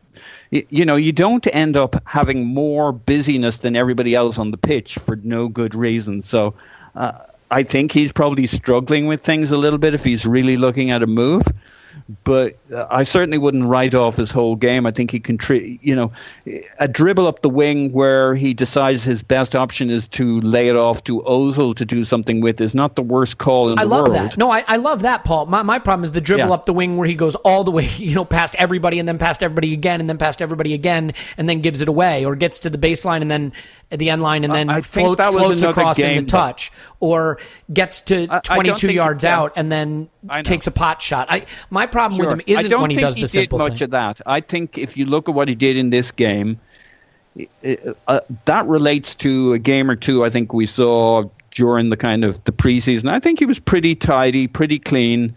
You know, you don't end up having more busyness than everybody else on the pitch for no good reason. So, uh, I think he's probably struggling with things a little bit if he's really looking at a move but uh, I certainly wouldn't write off his whole game. I think he can, tri- you know, a dribble up the wing where he decides his best option is to lay it off to Ozil to do something with is not the worst call in I the world. I love that. No, I, I love that, Paul. My, my problem is the dribble Yeah. up the wing where he goes all the way, you know, past everybody and then past everybody again and then past everybody again and then gives it away or gets to the baseline and then at the end line and then I think float, floats across game, into touch or gets to I- I don't 22 yards out and then I takes a pot shot. I my problem Sure. with him isn't I don't when he think does he the did much thing. of that. I think if you look at what he did in this game, uh, uh, that relates to a game or two I think we saw during the kind of the preseason. I think he was pretty tidy, pretty clean,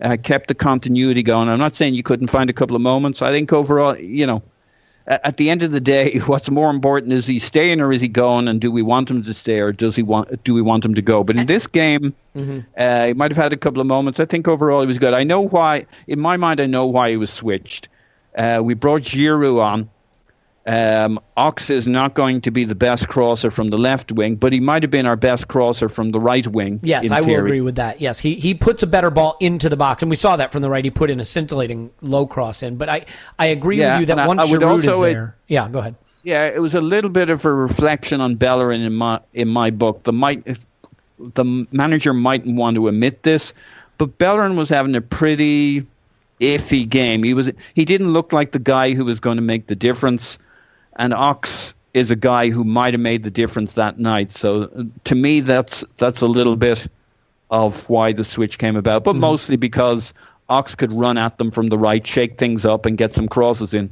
uh, kept the continuity going. I'm not saying you couldn't find a couple of moments. I think overall, you know, at the end of the day, what's more important is he staying or is he going, and do we want him to stay or does he want do we want him to go? But in this game, uh, he might have had a couple of moments. I think overall he was good. I know why. In my mind, I know why he was switched. Uh, we brought Giroud on. Um, Ox is not going to be the best crosser from the left wing, but he might have been our best crosser from the right wing. Yes, I will agree with that. Yes, he he puts a better ball into the box, and we saw that from the right. He put in a scintillating low cross in. But I I agree yeah, with you that once Giroud is there, it, yeah, go ahead. Yeah, it was a little bit of a reflection on Bellerin in my in my book. The might the manager mightn't want to admit this, but Bellerin was having a pretty iffy game. He was he didn't look like the guy who was going to make the difference and Ox is a guy who might have made the difference that night. So to me, that's that's a little bit of why the switch came about, but mm-hmm. mostly because Ox could run at them from the right, shake things up, and get some crosses in.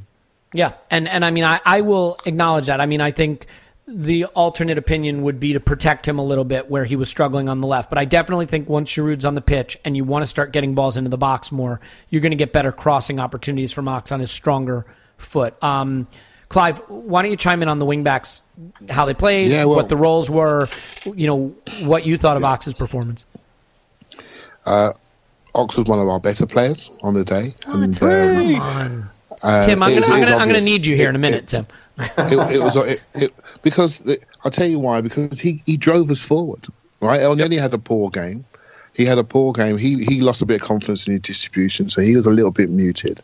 Yeah, and and I mean, I, I will acknowledge that. I mean, I think the alternate opinion would be to protect him a little bit where he was struggling on the left. But I definitely think once Giroud's on the pitch and you want to start getting balls into the box more, you're going to get better crossing opportunities from Ox on his stronger foot. Um, Clive, why don't you chime in on the wingbacks, how they played, yeah, well, what the roles were, you know, what you thought of yeah. Ox's performance? Uh, Ox was one of our better players on the day. Oh, and, um, uh, Tim, I'm going to need you here it, in a minute, it, Tim. it, it, was it, because I'll tell you why. Because he, he drove us forward, right? Elneny had a poor game he had a poor game. He he lost a bit of confidence in his distribution, so he was a little bit muted.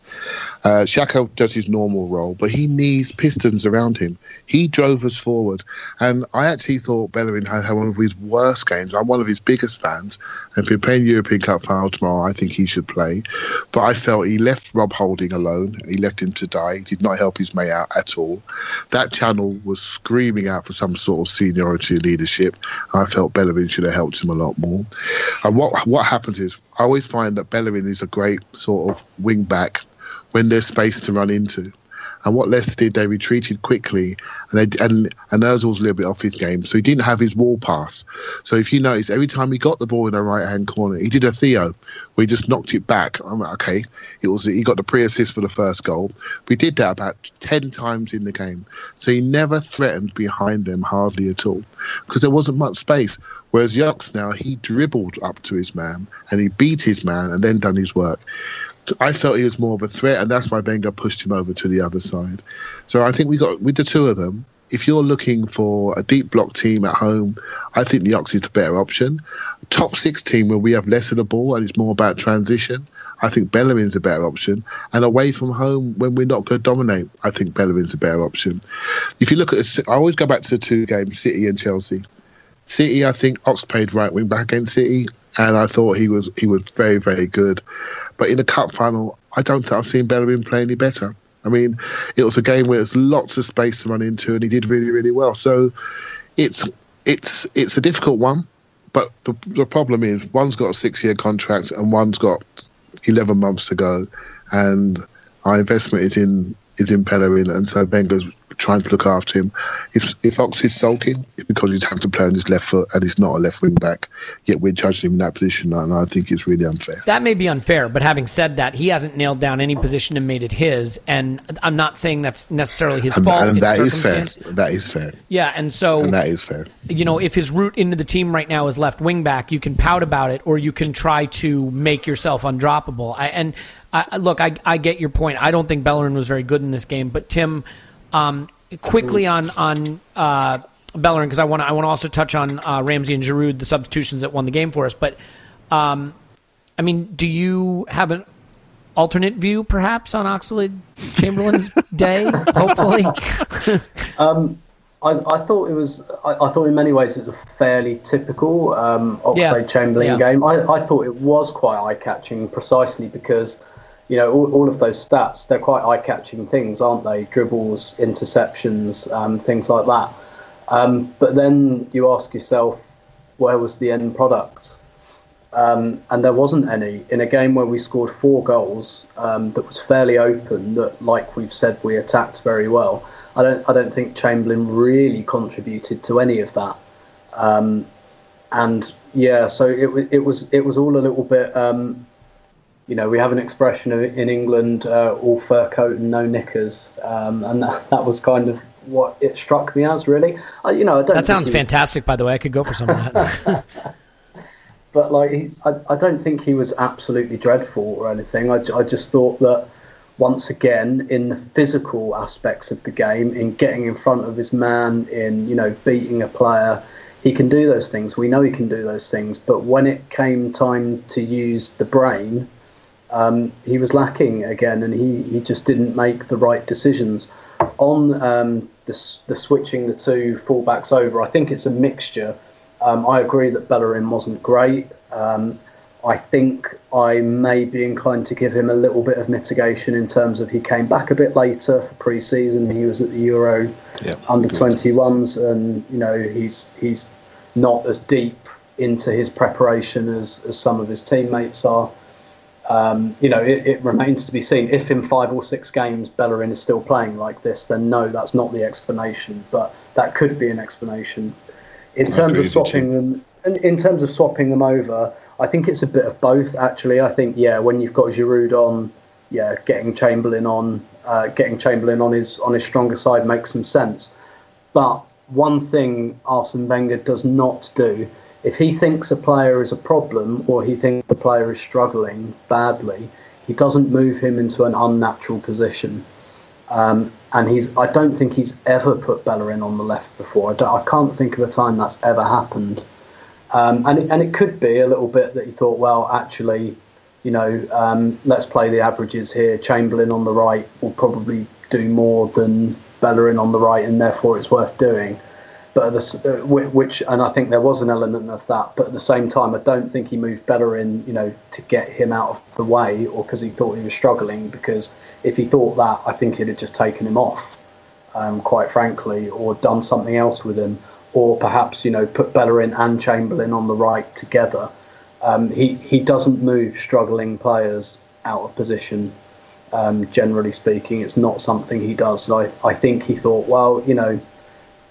Uh, Xhaka does his normal role, but he needs pistons around him. He drove us forward, and I actually thought Bellerin had, had one of his worst games. I'm one of his biggest fans, and if we're playing European Cup final tomorrow, I think he should play. But I felt he left Rob Holding alone. He left him to die. He did not help his mate out at all. That channel was screaming out for some sort of seniority leadership. I felt Bellerin should have helped him a lot more. And what what happens is I always find that Bellerin is a great sort of wing back when there's space to run into. And what Leicester did, they retreated quickly, and they, and and Özil's a little bit off his game, so he didn't have his wall pass. So if you notice, every time he got the ball in the right hand corner, he did a Theo, where he just knocked it back. I'm like, okay, it was he got the pre assist for the first goal. We did that about ten times in the game, so he never threatened behind them hardly at all, because there wasn't much space. Whereas Yox now, he dribbled up to his man and he beat his man and then done his work. I felt he was more of a threat, and that's why Wenger pushed him over to the other side. So I think we got with the two of them. If you're looking for a deep block team at home, I think the Ox is the better option. Top six team where we have less of the ball and it's more about transition. I think Bellerin's a better option. And away from home, when we're not going to dominate, I think Bellerin's a better option. If you look at, I always go back to the two games, City and Chelsea. City, I think Ox played right wing back against City, and I thought he was he was very very good. But in the cup final, I don't think I've seen Bellerin play any better. I mean, it was a game where there's lots of space to run into, and he did really really well. So it's it's it's a difficult one, but the, the problem is one's got a six year contract and one's got eleven months to go, and our investment is in is in Bellerin, and so Wenger's trying to look after him. If if Ox is sulking, it's because he's having to play on his left foot and he's not a left wing back. Yet we're judging him in that position, and I think it's really unfair. That may be unfair, but having said that, he hasn't nailed down any position and made it his. And I'm not saying that's necessarily his and, fault. And that is fair. That is fair. Yeah, and so and that is fair. You know, if his route into the team right now is left wing back, you can pout about it, or you can try to make yourself undroppable. I, and I, look, I, I get your point. I don't think Bellerin was very good in this game, but Tim, um, quickly on on uh, Bellerin because I want I want to also touch on uh, Ramsey and Giroud, the substitutions that won the game for us. But um, I mean, do you have an alternate view, perhaps, on Oxlade Chamberlain's day? Hopefully. um, I, I, thought it was. I, I, thought in many ways it was a fairly typical um, Oxlade yeah. Chamberlain yeah. game. I, I thought it was quite eye catching, precisely because you know, all, all of those stats, they're quite eye catching things, aren't they? Dribbles, interceptions, um, things like that. Um, but then you ask yourself, where was the end product? Um, and there wasn't any. In a game where we scored four goals um, that was fairly open, that, like we've said, we attacked very well. I don't, I don't think Chamberlain really contributed to any of that. Um, and yeah, so it, it was it was all a little bit um, you know, we have an expression in England, uh, all fur coat and no knickers, um, and that, that was kind of what it struck me as, really. Uh, you know, I don't. that sounds fantastic. By the way, I could go for some of that. but like, he, I, I don't think he was absolutely dreadful or anything. I, I just thought that once again in the physical aspects of the game, in getting in front of his man, in you know beating a player. He can do those things. We know he can do those things. But when it came time to use the brain, um, he was lacking again, and he, he just didn't make the right decisions. On um, the, the switching the two fullbacks over, I think it's a mixture. Um, I agree that Bellerin wasn't great. Um, I think I may be inclined to give him a little bit of mitigation in terms of he came back a bit later for pre-season. He was at the Euro yep. under 21s, and you know he's he's not as deep into his preparation as, as some of his teammates are. Um, you know, it, it, remains to be seen. If in five or six games Bellerin is still playing like this, then no, that's not the explanation. But that could be an explanation. In terms of swapping them, in, in terms of swapping them over, I think it's a bit of both. Actually, I think yeah, when you've got Giroud on, yeah, getting Chamberlain on, uh, getting Chamberlain on his on his stronger side makes some sense. But one thing Arsene Wenger does not do if he thinks a player is a problem or he thinks the player is struggling badly, he doesn't move him into an unnatural position. Um, and he's I don't think he's ever put Bellerin on the left before. I, I can't think of a time that's ever happened. Um, and, it, and it could be a little bit that he thought, well, actually, you know, um, let's play the averages here. Chamberlain on the right will probably do more than Bellerin on the right, and therefore it's worth doing but the, uh, which and I think there was an element of that. But at the same time, I don't think he moved Bellerin, you know, to get him out of the way or because he thought he was struggling. Because if he thought that, I think he'd have just taken him off, um, quite frankly, or done something else with him, or perhaps you know put Bellerin and Chamberlain on the right together. Um, he he doesn't move struggling players out of position. Um, generally speaking, it's not something he does. So I, I think he thought, well, you know,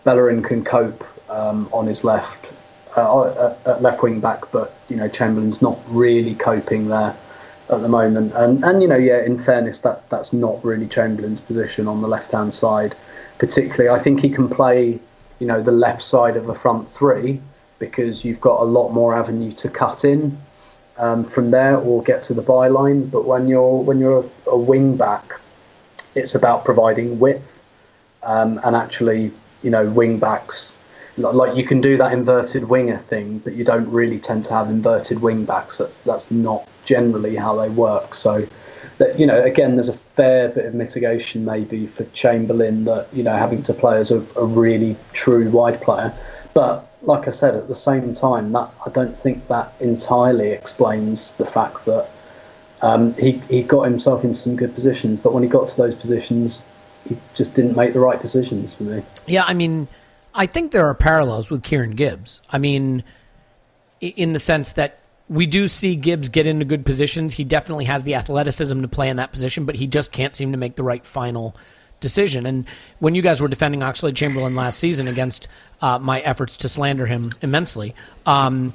Bellerin can cope um, on his left, uh, uh, at left wing back, but you know Chamberlain's not really coping there at the moment. And and you know, yeah, in fairness, that that's not really Chamberlain's position on the left hand side, particularly. I think he can play, you know, the left side of a front three because you've got a lot more avenue to cut in um, from there or get to the byline. But when you're when you're a, a wing back, it's about providing width um, and actually you know, wing backs. Like you can do that inverted winger thing, but you don't really tend to have inverted wing backs. That's that's not generally how they work. So, that you know, again, there's a fair bit of mitigation maybe for Chamberlain that you know having to play as a, a really true wide player. But like I said, at the same time, that I don't think that entirely explains the fact that um, he he got himself into some good positions, but when he got to those positions, he just didn't make the right decisions for me. Yeah, I mean, I think there are parallels with Kieran Gibbs. I mean, in the sense that we do see Gibbs get into good positions. He definitely has the athleticism to play in that position, but he just can't seem to make the right final decision. And when you guys were defending Oxlade Chamberlain last season against uh, my efforts to slander him immensely, um,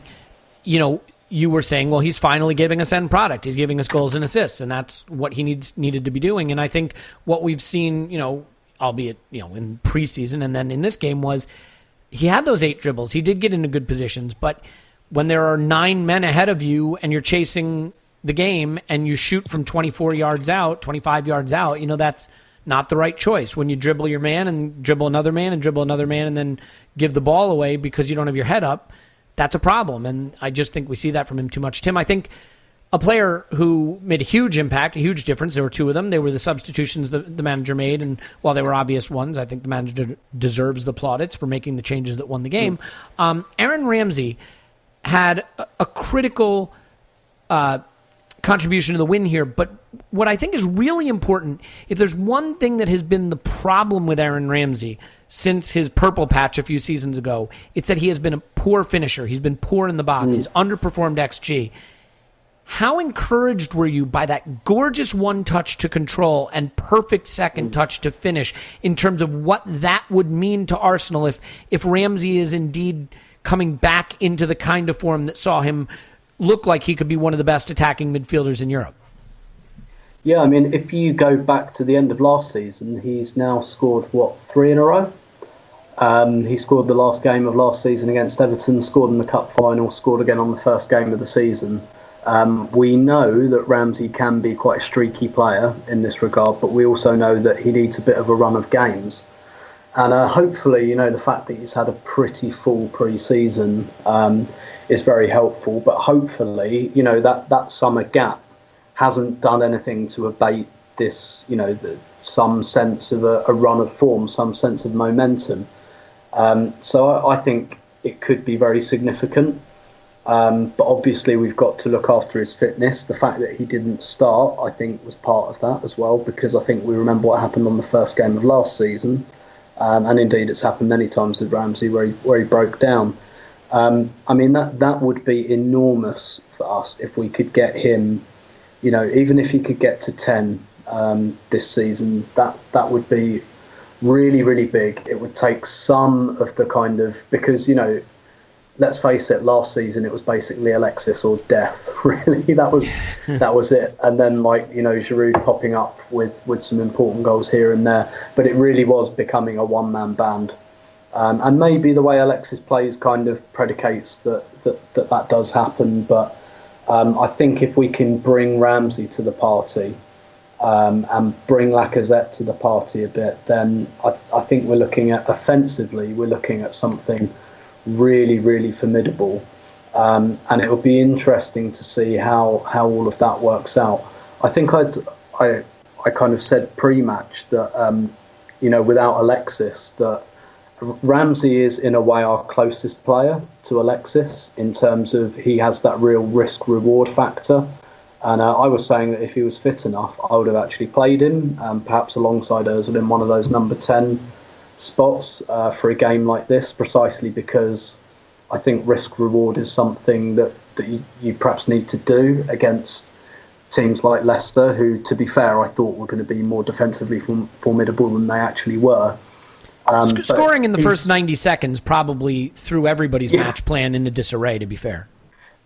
you know, you were saying, well, he's finally giving us end product. He's giving us goals and assists, and that's what he needs needed to be doing. And I think what we've seen, you know, albeit you know in preseason and then in this game was he had those eight dribbles. He did get into good positions, but when there are nine men ahead of you and you're chasing the game and you shoot from 24 yards out, 25 yards out, you know that's not the right choice. When you dribble your man and dribble another man and dribble another man and then give the ball away because you don't have your head up that's a problem. And I just think we see that from him too much. Tim, I think a player who made a huge impact, a huge difference. There were two of them. They were the substitutions the, the manager made, and while they were obvious ones, I think the manager deserves the plaudits for making the changes that won the game. Um, Aaron Ramsey had a, a critical uh, contribution to the win here, but what I think is really important, if there's one thing that has been the problem with Aaron Ramsey since his purple patch a few seasons ago, it's that he has been a poor finisher. He's been poor in the box. Mm. He's underperformed XG. How encouraged were you by that gorgeous one touch to control and perfect second mm. touch to finish in terms of what that would mean to Arsenal if if Ramsey is indeed coming back into the kind of form that saw him look like he could be one of the best attacking midfielders in Europe? Yeah, I mean, if you go back to the end of last season, he's now scored what three in a row. Um, he scored the last game of last season against Everton, scored in the cup final, scored again on the first game of the season. Um, we know that Ramsey can be quite a streaky player in this regard, but we also know that he needs a bit of a run of games. And uh, hopefully, you know, the fact that he's had a pretty full pre-season um, is very helpful. But hopefully, you know, that, that summer gap hasn't done anything to abate this, you know, the, some sense of a, a, run of form, some sense of momentum. Um, so I, I, think it could be very significant. Um, but obviously, we've got to look after his fitness. The fact that he didn't start, I think, was part of that as well, because I think we remember what happened on the first game of last season. Um, and indeed, it's happened many times with Ramsey where he, where he broke down. Um, I mean, that, that would be enormous for us if we could get him, you know, even if he could get to 10 um, this season, that, that would be really, really big. It would take some of the kind of, because, you know, let's face it, last season it was basically Alexis or death. Really, that was that was it. And then like you know Giroud popping up with with some important goals here and there, but it really was becoming a one man band. Um, and maybe the way Alexis plays kind of predicates that that that, that does happen. But um, I think if we can bring Ramsey to the party. Um, and bring Lacazette to the party a bit, then I, I think we're looking at offensively, we're looking at something really, really formidable. Um, and it will be interesting to see how, how all of that works out. I think I'd, I I kind of said pre-match that um, you know without Alexis that Ramsey is in a way our closest player to Alexis in terms of he has that real risk reward factor. And uh, I was saying that if he was fit enough, I would have actually played him, um, perhaps alongside Özil in one of those number ten spots uh, for a game like this, precisely because I think risk reward is something that, that you, you, perhaps need to do against teams like Leicester, who, to be fair, I thought were going to be more defensively form- formidable than they actually were. Um, scoring in the first 90 seconds probably threw everybody's yeah. match plan into disarray, to be fair.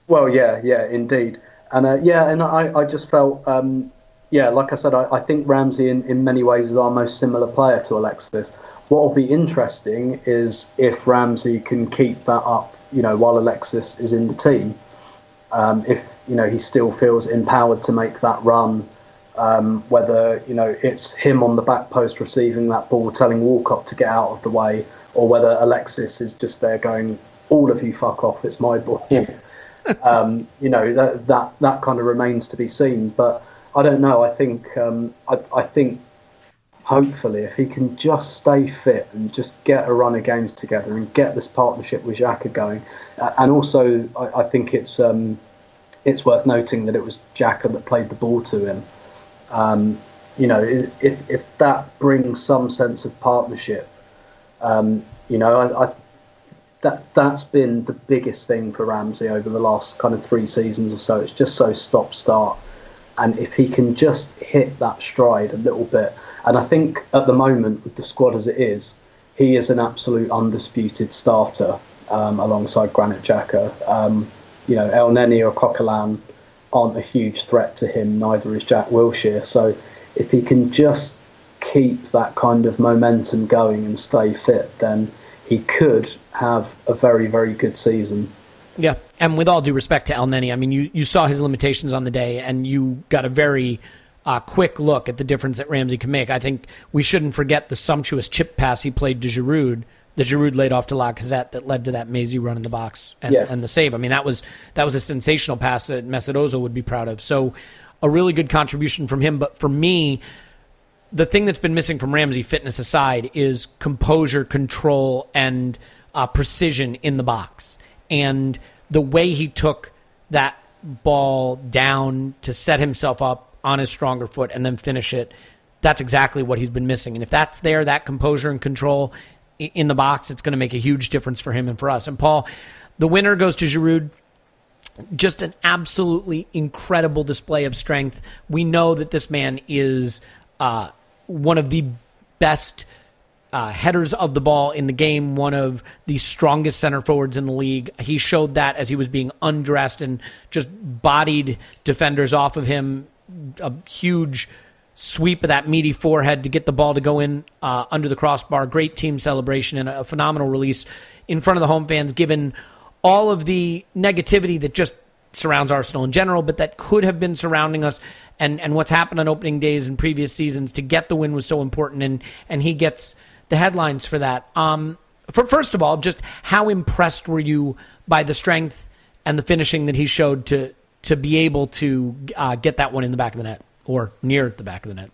Well, yeah, yeah, indeed. And uh, yeah, and I, I just felt, um, yeah, like I said, I, I think Ramsey in, in many ways is our most similar player to Alexis. What will be interesting is if Ramsey can keep that up, you know, while Alexis is in the team. Um, if you know he still feels empowered to make that run, um, whether you know it's him on the back post receiving that ball, telling Walcott to get out of the way, or whether Alexis is just there going, "All of you fuck off, it's my ball." um, you know that that that kind of remains to be seen. But I don't know. I think um, I, I think hopefully, if he can just stay fit and just get a run of games together and get this partnership with Xhaka going, uh, and also I, I think it's um, it's worth noting that it was Xhaka that played the ball to him. Um, you know, if if that brings some sense of partnership, um, you know, I, I, that that's been the biggest thing for Ramsey over the last kind of three seasons or so. It's just so stop start, and if he can just hit that stride a little bit and I think at the moment, with the squad as it is, he is an absolute undisputed starter um, alongside Granit Xhaka. Um, you know, Elneny or Coquelin aren't a huge threat to him, neither is Jack Wilshere. So if he can just keep that kind of momentum going and stay fit, then he could have a very, very good season. Yeah, and with all due respect to Elneny, I mean, you, you saw his limitations on the day, and you got a very uh, quick look at the difference that Ramsey can make. I think we shouldn't forget the sumptuous chip pass he played to Giroud. The Giroud laid off to Lacazette that led to that mazy run in the box and, yeah. and the save. I mean, that was that was a sensational pass that Mesut Ozil would be proud of. So, a really good contribution from him. But for me, the thing that's been missing from Ramsey, fitness aside, is composure, control, and uh, precision in the box. And the way he took that ball down to set himself up on his stronger foot and then finish it. That's exactly what he's been missing. And if that's there, that composure and control in the box, it's going to make a huge difference for him and for us. And Paul, the winner goes to Giroud. Just an absolutely incredible display of strength. We know that this man is uh, one of the best uh, headers of the ball in the game, one of the strongest center forwards in the league. He showed that as he was being undressed and just bodied defenders off of him a huge sweep of that meaty forehead to get the ball to go in uh, under the crossbar. Great team celebration and a phenomenal release in front of the home fans, given all of the negativity that just surrounds Arsenal in general, but that could have been surrounding us. And, and what's happened on opening days in previous seasons to get the win was so important, and, and he gets the headlines for that. Um, for, first of all, just how impressed were you by the strength and the finishing that he showed to to be able to uh, get that one in the back of the net or near the back of the net?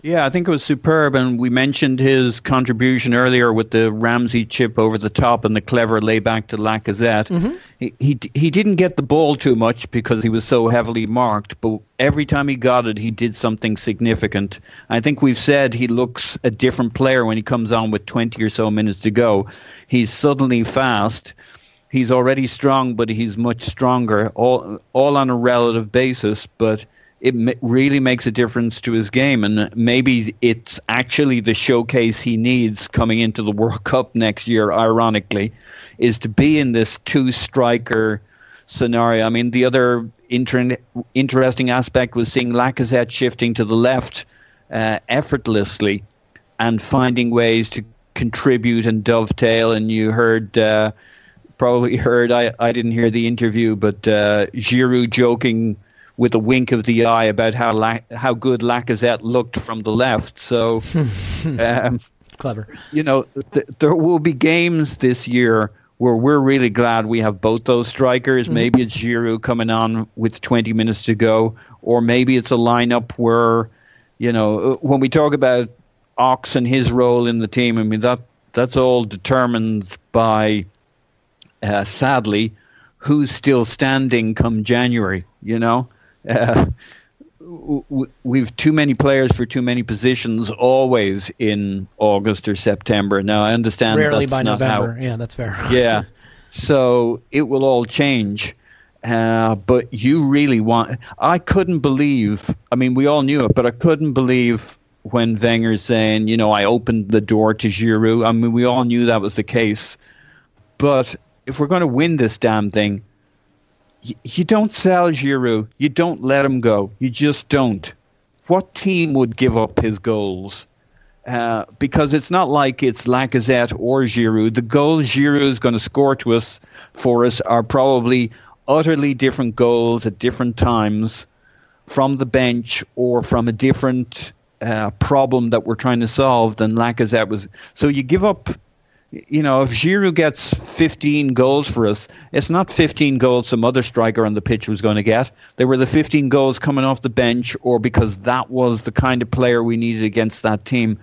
Yeah, I think it was superb, and we mentioned his contribution earlier with the Ramsey chip over the top and the clever layback to Lacazette. Mm-hmm. He, he he didn't get the ball too much because he was so heavily marked, but every time he got it, he did something significant. I think we've said he looks a different player when he comes on with 20 or so minutes to go. He's suddenly fast. He's already strong, but he's much stronger, all all on a relative basis, but it really makes a difference to his game. And maybe it's actually the showcase he needs coming into the World Cup next year, ironically, is to be in this two striker scenario. I mean, the other inter- interesting aspect was seeing Lacazette shifting to the left uh, effortlessly and finding ways to contribute and dovetail. And you heard. Uh, probably heard I, I didn't hear the interview but uh, Giroud joking with a wink of the eye about how La- how good Lacazette looked from the left. So, um, clever. You know, th- there will be games this year where we're really glad we have both those strikers. Mm-hmm. Maybe it's Giroud coming on with 20 minutes to go, or maybe it's a lineup where, you know, when we talk about Ox and his role in the team, I mean that that's all determined by, uh, sadly, who's still standing come January. You know, uh, we've too many players for too many positions always in August or September. Now I understand rarely by November. How, yeah, that's fair. yeah, so it will all change. Uh, but you really want. I couldn't believe. I mean, we all knew it, but I couldn't believe when Wenger's saying, you know, I opened the door to Giroud. I mean, we all knew that was the case. But if we're going to win this damn thing, you don't sell Giroud. You don't let him go. You just don't. What team would give up his goals? Uh, because it's not like it's Lacazette or Giroud. The goals Giroud is going to score to us for us are probably utterly different goals at different times from the bench or from a different uh, problem that we're trying to solve than Lacazette was. So you give up you know, if Giroud gets 15 goals for us, it's not 15 goals some other striker on the pitch was going to get. They were the 15 goals coming off the bench, or because that was the kind of player we needed against that team.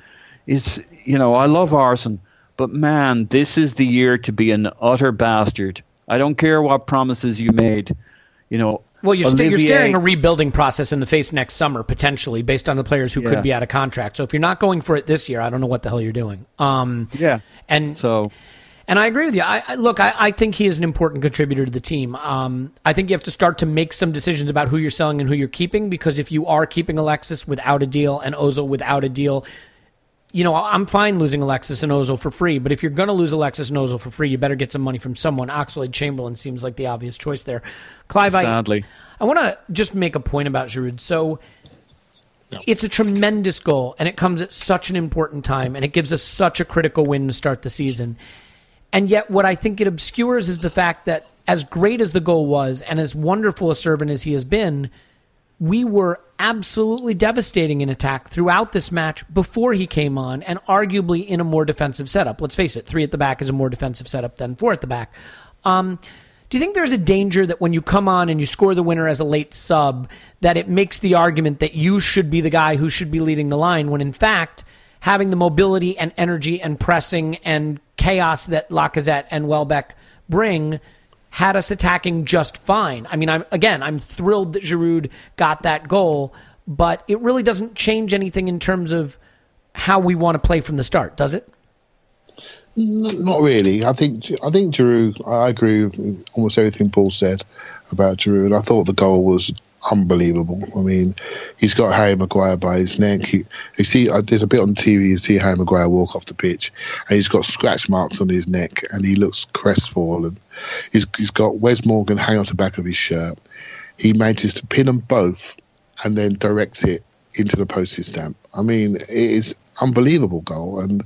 It's, you know, I love Arsene, but man, this is the year to be an utter bastard. I don't care what promises you made. You know, well, you're, st- you're staring a rebuilding process in the face next summer potentially, based on the players who yeah. could be out of contract. So if you're not going for it this year, I don't know what the hell you're doing. Um, yeah, and so. And I agree with you. I, I look. I, I, think he is an important contributor to the team. Um, I think you have to start to make some decisions about who you're selling and who you're keeping. Because if you are keeping Alexis without a deal and Ozil without a deal, you know, I'm fine losing Alexis and Ozil for free, but if you're going to lose Alexis and Ozil for free, you better get some money from someone. Oxlade Chamberlain seems like the obvious choice there. Clive, Sadly. I, I want to just make a point about Giroud. So no. it's a tremendous goal, and it comes at such an important time, and it gives us such a critical win to start the season. And yet, what I think it obscures is the fact that as great as the goal was, and as wonderful a servant as he has been – we were absolutely devastating in attack throughout this match before he came on, and arguably in a more defensive setup. Let's face it, three at the back is a more defensive setup than four at the back. Um, do you think there's a danger that when you come on and you score the winner as a late sub, that it makes the argument that you should be the guy who should be leading the line, when in fact, having the mobility and energy and pressing and chaos that Lacazette and Welbeck bring – had us attacking just fine. I mean, I'm again, I'm thrilled that Giroud got that goal, but it really doesn't change anything in terms of how we want to play from the start, does it? Not really. I think I think Giroud. I agree with almost everything Paul said about Giroud. I thought the goal was unbelievable. I mean, he's got Harry Maguire by his neck. He, you see, uh, there's a bit on TV. You see Harry Maguire walk off the pitch, and he's got scratch marks on his neck, and he looks crestfallen. He's, he's got Wes Morgan hanging on the back of his shirt. He manages to pin them both, and then directs it into the postage stamp. I mean, it is unbelievable goal, and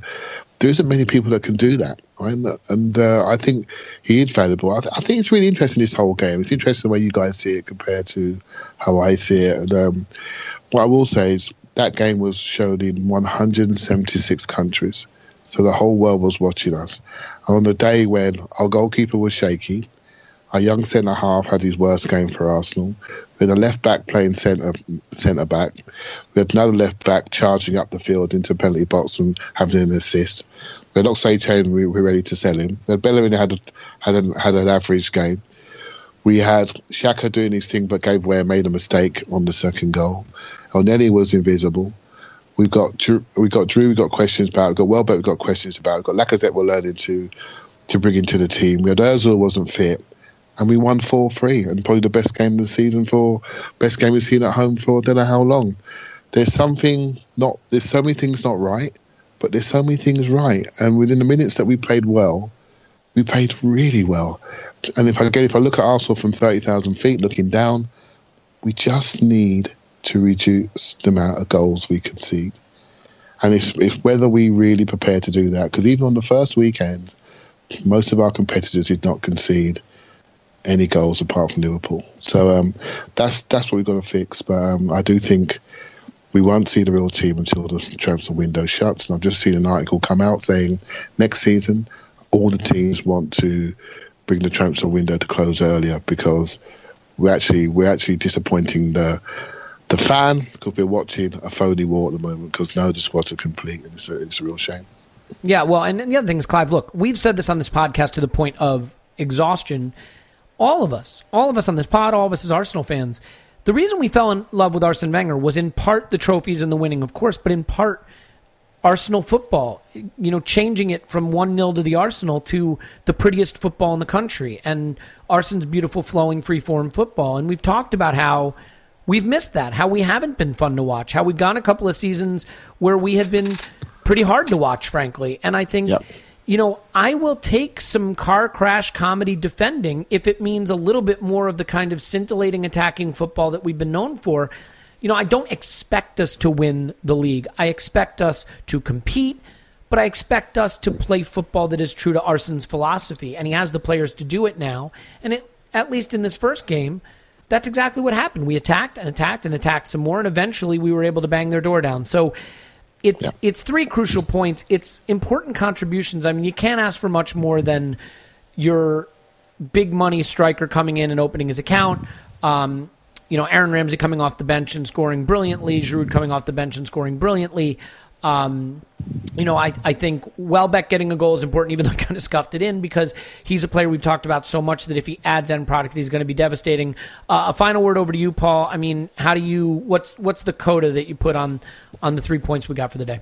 there isn't many people that can do that. Right? And uh, I think he is valuable. I, th- I, think it's really interesting this whole game. It's interesting the way you guys see it compared to how I see it. And um, what I will say is that game was shown in 176 countries. So the whole world was watching us. And on the day when our goalkeeper was shaky, our young centre half had his worst game for Arsenal. We had a left back playing centre centre back. We had another left back charging up the field into penalty box and having an assist. We had Oxlade we were ready to sell him. Had Bellerin had a, had an had an average game. We had Xhaka doing his thing but gave away and made a mistake on the second goal. Elneny was invisible. We've got Drew, we've got Drew, we've got questions about, we've got Welbeck, we've got questions about, we've got Lacazette we're learning to to bring into the team. We had Ozil wasn't fit and we won 4 3, and probably the best game of the season for best game we've seen at home for I don't know how long. There's something not, there's so many things not right, but there's so many things right. And within the minutes that we played well, we played really well. And if I again, if I look at Arsenal from 30,000 feet looking down, we just need to reduce the amount of goals we concede. And it's, it's whether we really prepare to do that. Because even on the first weekend, most of our competitors did not concede any goals apart from Liverpool. So um, that's that's what we've got to fix. But um, I do think we won't see the real team until the transfer window shuts. And I've just seen an article come out saying next season all the teams want to bring the transfer window to close earlier because we're actually we're actually disappointing the the fan because we're watching a phony war at the moment because no the squads are complete and it's a, it's a real shame. Yeah, well, and the other thing is, Clive. Look, we've said this on this podcast to the point of exhaustion all of us, all of us on this pod, all of us as Arsenal fans, the reason we fell in love with Arsene Wenger was in part the trophies and the winning, of course, but in part Arsenal football, you know, changing it from 1 0 to the Arsenal to the prettiest football in the country and Arsene's beautiful, flowing, free form football. And we've talked about how we've missed that, how we haven't been fun to watch, how we've gone a couple of seasons where we have been pretty hard to watch, frankly. And I think. Yep you know, I will take some car crash comedy defending if it means a little bit more of the kind of scintillating attacking football that we've been known for. You know, I don't expect us to win the league. I expect us to compete, but I expect us to play football that is true to Arsene's philosophy, and he has the players to do it now. And it, at least in this first game, that's exactly what happened. We attacked and attacked and attacked some more, and eventually we were able to bang their door down. So it's yeah. it's three crucial points. It's important contributions. I mean, you can't ask for much more than your big money striker coming in and opening his account. Um, you know, Aaron Ramsey coming off the bench and scoring brilliantly. Giroud coming off the bench and scoring brilliantly. Um, you know, I, I think Welbeck getting a goal is important, even though I kind of scuffed it in because he's a player we've talked about so much that if he adds end product, he's going to be devastating. Uh, a final word over to you, Paul. I mean, how do you what's what's the coda that you put on on the three points we got for the day?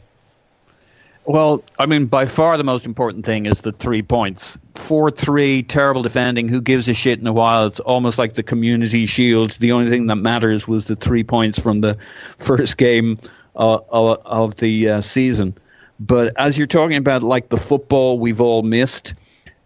Well, I mean, by far the most important thing is the three points. 4 3, terrible defending. Who gives a shit in a while? It's almost like the community shield. The only thing that matters was the three points from the first game uh, of the uh, season. But as you're talking about, like the football we've all missed,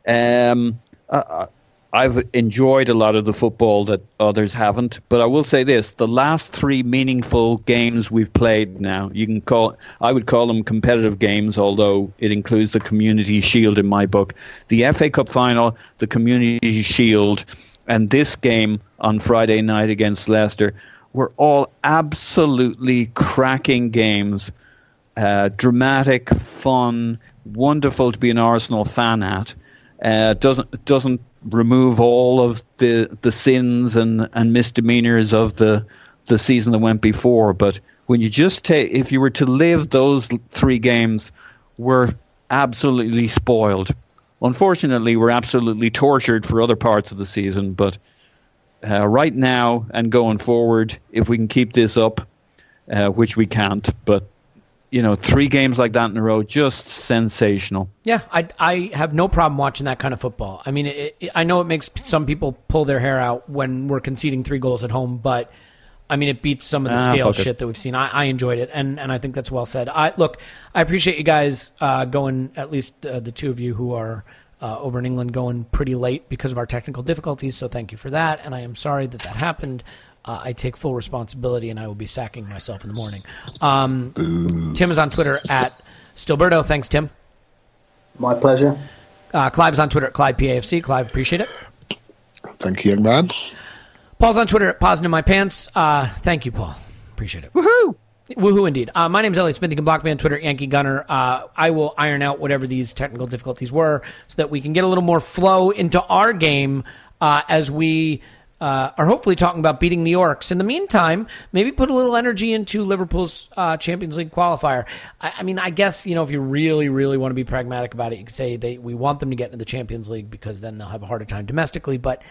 um, uh, I've enjoyed a lot of the football that others haven't. But I will say this: the last three meaningful games we've played now, you can call I would call them competitive games, although it includes the Community Shield in my book. The FA Cup final, the Community Shield, and this game on Friday night against Leicester were all absolutely cracking games. Uh, dramatic, fun, wonderful to be an Arsenal fan at. Uh, doesn't doesn't remove all of the the sins and, and misdemeanors of the the season that went before. But when you just take, if you were to live those three games, we're absolutely spoiled. Unfortunately, we're absolutely tortured for other parts of the season. But uh, right now and going forward, if we can keep this up, uh, which we can't, but you know, three games like that in a row, just sensational. Yeah, I, I have no problem watching that kind of football. I mean, it, it, I know it makes some people pull their hair out when we're conceding three goals at home, but I mean, it beats some of the ah, stale shit that we've seen. I, I, enjoyed it, and, and I think that's well said. I look, I appreciate you guys uh, going. At least uh, the two of you who are uh, over in England going pretty late because of our technical difficulties. So thank you for that. And I am sorry that that happened. Uh, I take full responsibility and I will be sacking myself in the morning. Um, Tim is on Twitter at Stillberto. Thanks, Tim. My pleasure. Uh, Clive's on Twitter at ClivePAFC. Clive, appreciate it. Thank you, young man. Paul's on Twitter at Poznan in My Pants. Uh, thank you, Paul. Appreciate it. Woohoo! Woohoo indeed. Uh, my name is Elliot Smith. You can block me on Twitter, Yankee Gunner. Uh, I will iron out whatever these technical difficulties were so that we can get a little more flow into our game uh, as we uh, are hopefully talking about beating the Orcs. In the meantime, maybe put a little energy into Liverpool's uh, Champions League qualifier. I, I, mean, I guess you know if you really, really want to be pragmatic about it, you could say they we want them to get into the Champions League because then they'll have a harder time domestically. But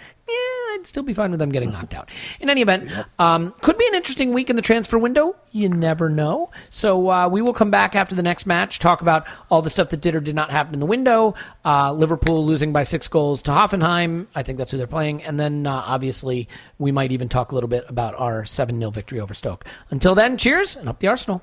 I'd still be fine with them getting knocked out. In any event, um, could be an interesting week in the transfer window. You never know. So uh, we will come back after the next match, talk about all the stuff that did or did not happen in the window. Uh, Liverpool losing by six goals to Hoffenheim. I think that's who they're playing. And then uh, obviously we might even talk a little bit about our 7 0 victory over Stoke. Until then, cheers and up the Arsenal.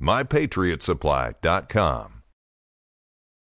MyPatriotSupply.com.